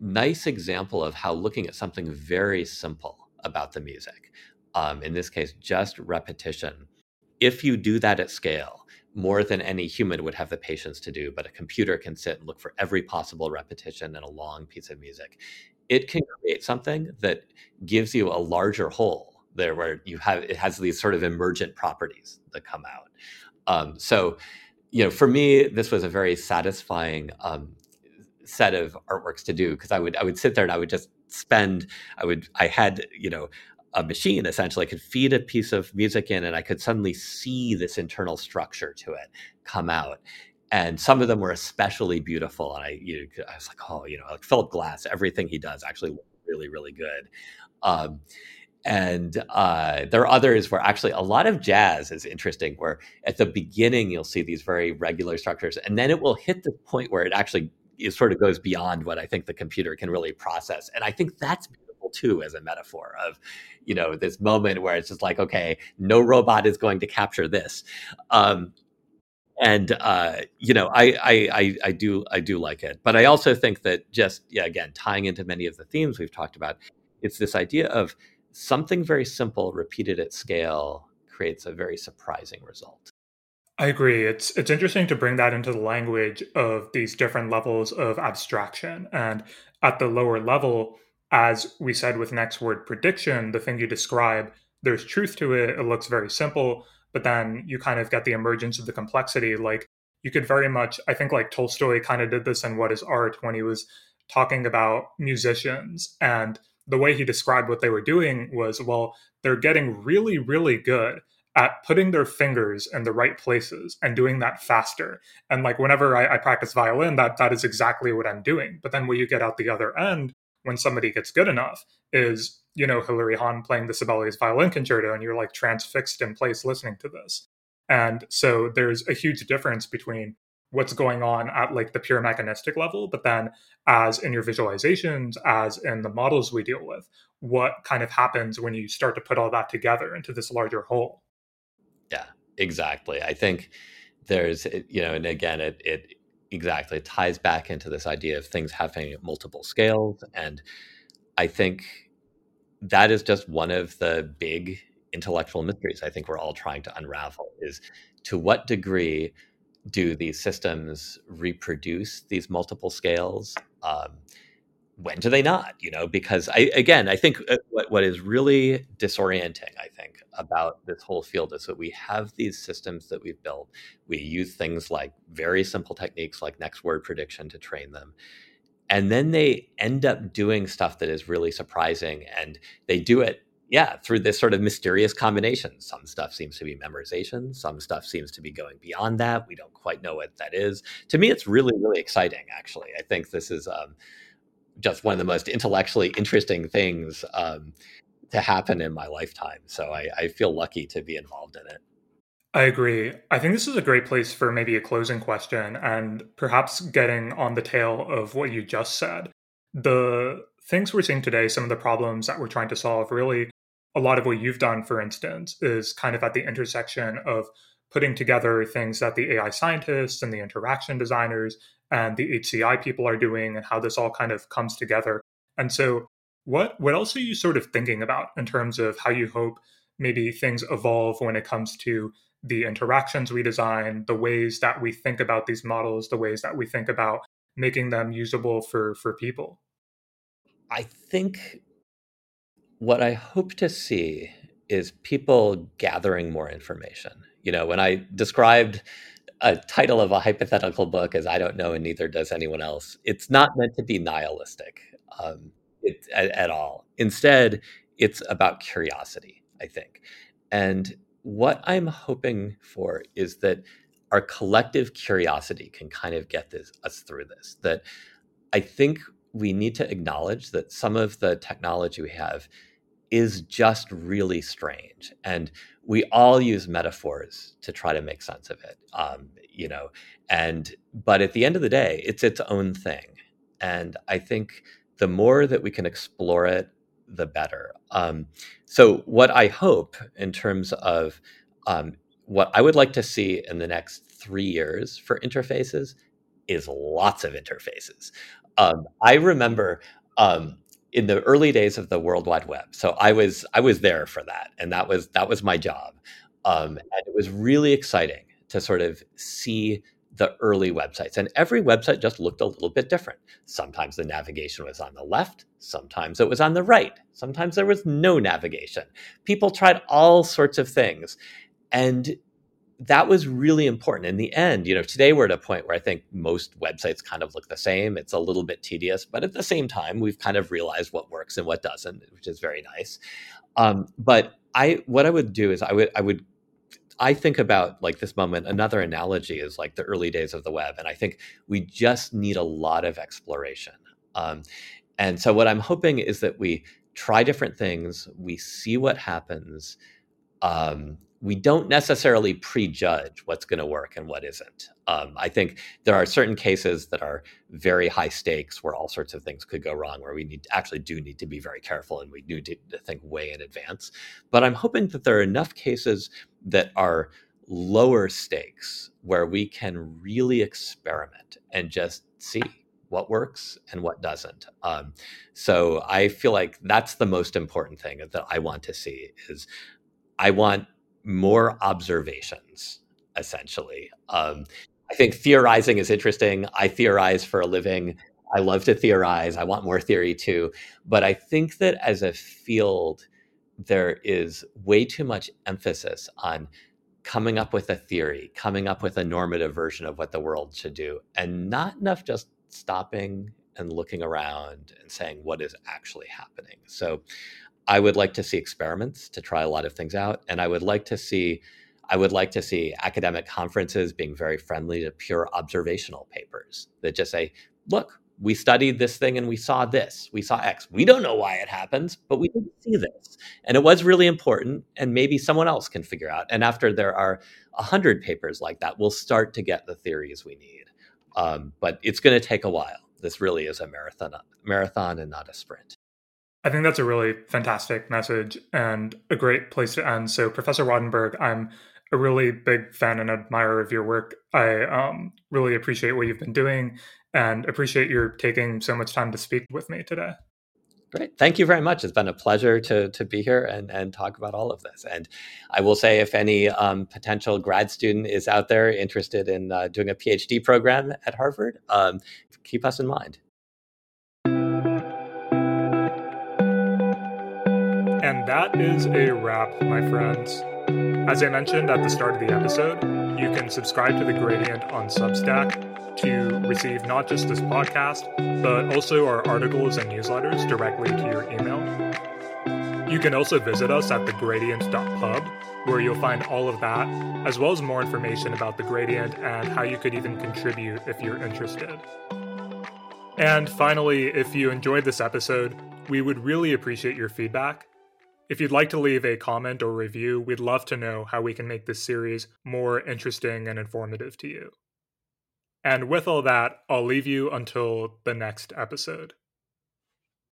nice example of how looking at something very simple about the music, um, in this case, just repetition, if you do that at scale, more than any human would have the patience to do, but a computer can sit and look for every possible repetition in a long piece of music. It can create something that gives you a larger whole there where you have it has these sort of emergent properties that come out. Um, so, you know, for me, this was a very satisfying um, set of artworks to do because I would I would sit there and I would just spend I would I had you know a machine essentially. I could feed a piece of music in and I could suddenly see this internal structure to it come out. And some of them were especially beautiful and I you know, I was like oh you know like Philip Glass everything he does actually really really good. Um, and uh, there are others where actually a lot of jazz is interesting where at the beginning you'll see these very regular structures and then it will hit the point where it actually it sort of goes beyond what i think the computer can really process. And i think that's beautiful too as a metaphor of you know this moment where it's just like okay no robot is going to capture this um, and uh, you know I, I, I I do I do like it, but I also think that just yeah again tying into many of the themes we've talked about, it's this idea of something very simple repeated at scale creates a very surprising result. I agree. It's it's interesting to bring that into the language of these different levels of abstraction. And at the lower level, as we said with next word prediction, the thing you describe, there's truth to it. It looks very simple, but then you kind of get the emergence of the complexity. Like you could very much, I think, like Tolstoy kind of did this in What is Art when he was talking about musicians and the way he described what they were doing was well, they're getting really, really good at putting their fingers in the right places and doing that faster. And like whenever I, I, practice violin, that that is exactly what I'm doing. But then when you get out the other end, when somebody gets good enough, is you know Hilary Hahn playing the Sibelius violin concerto, and you're like transfixed in place listening to this. And so there's a huge difference between what's going on at like the pure mechanistic level but then as in your visualizations as in the models we deal with what kind of happens when you start to put all that together into this larger whole yeah exactly i think there's eh, you know and again it it exactly it ties back into this idea of things having multiple scales and i think that is just one of the big intellectual mysteries i think we're all trying to unravel is to what degree do these systems reproduce these multiple scales? Um, when do they not? You know, because I again, I think uh, what, what is really disorienting, I think, about this whole field is that we have these systems that we've built. We use things like very simple techniques like next word prediction to train them. And then they end up doing stuff that is really surprising and they do it yeah, through this sort of mysterious combination. Some stuff seems to be memorization, some stuff seems to be going beyond that. We don't quite know what that is. To me, it's really, really exciting, actually. I think this is um, just one of the most intellectually interesting things um, to happen in my lifetime. So I, I feel lucky to be involved in it. I agree. I think this is a great place for maybe a closing question and perhaps getting on the tail of what you just said. The things we're seeing today, some of the problems that we're trying to solve, really a lot of what you've done, for instance, is kind of at the intersection of putting together things that the AI scientists and the interaction designers and the HCI people are doing and how this all kind of comes together. And so what what else are you sort of thinking about in terms of how you hope maybe things evolve when it comes to the interactions we design, the ways that we think about these models, the ways that we think about making them usable for for people? I think what I hope to see is people gathering more information. You know, when I described a title of a hypothetical book as I don't know and neither does anyone else, it's not meant to be nihilistic um, it, at, at all. Instead, it's about curiosity, I think. And what I'm hoping for is that our collective curiosity can kind of get this, us through this. That I think we need to acknowledge that some of the technology we have is just really strange. And we all use metaphors to try to make sense of it. Um, you know, and but at the end of the day, it's its own thing. And I think the more that we can explore it, the better. Um, so, what I hope in terms of um, what I would like to see in the next three years for interfaces is lots of interfaces. Um, I remember um, in the early days of the World Wide Web. So I was I was there for that, and that was that was my job, um, and it was really exciting to sort of see the early websites. And every website just looked a little bit different. Sometimes the navigation was on the left, sometimes it was on the right, sometimes there was no navigation. People tried all sorts of things. And that was really important in the end you know today we're at a point where i think most websites kind of look the same it's a little bit tedious but at the same time we've kind of realized what works and what doesn't which is very nice um, but i what i would do is i would i would I think about like this moment. Another analogy is like the early days of the web, and I think we just need a lot of exploration. Um, and so, what I'm hoping is that we try different things, we see what happens, um, we don't necessarily prejudge what's going to work and what isn't. Um, I think there are certain cases that are very high stakes where all sorts of things could go wrong, where we need actually do need to be very careful and we need to think way in advance. But I'm hoping that there are enough cases that are lower stakes where we can really experiment and just see what works and what doesn't. Um, so I feel like that's the most important thing that I want to see is I want more observations, essentially. Um, I think theorizing is interesting. I theorize for a living. I love to theorize. I want more theory too. But I think that as a field, there is way too much emphasis on coming up with a theory, coming up with a normative version of what the world should do, and not enough just stopping and looking around and saying what is actually happening. So I would like to see experiments to try a lot of things out, and I would like to see I would like to see academic conferences being very friendly to pure observational papers that just say, look, we studied this thing and we saw this. We saw X. We don't know why it happens, but we didn't see this. And it was really important. And maybe someone else can figure out. And after there are a hundred papers like that, we'll start to get the theories we need. Um, but it's going to take a while. This really is a marathon, marathon and not a sprint. I think that's a really fantastic message and a great place to end. So, Professor Wattenberg, I'm a really big fan and admirer of your work. I um, really appreciate what you've been doing and appreciate your taking so much time to speak with me today. Great. Thank you very much. It's been a pleasure to, to be here and, and talk about all of this. And I will say if any um, potential grad student is out there interested in uh, doing a PhD program at Harvard, um, keep us in mind. And that is a wrap, my friends. As I mentioned at the start of the episode, you can subscribe to The Gradient on Substack to receive not just this podcast, but also our articles and newsletters directly to your email. You can also visit us at thegradient.pub, where you'll find all of that, as well as more information about the gradient and how you could even contribute if you're interested. And finally, if you enjoyed this episode, we would really appreciate your feedback. If you'd like to leave a comment or review, we'd love to know how we can make this series more interesting and informative to you. And with all that, I'll leave you until the next episode.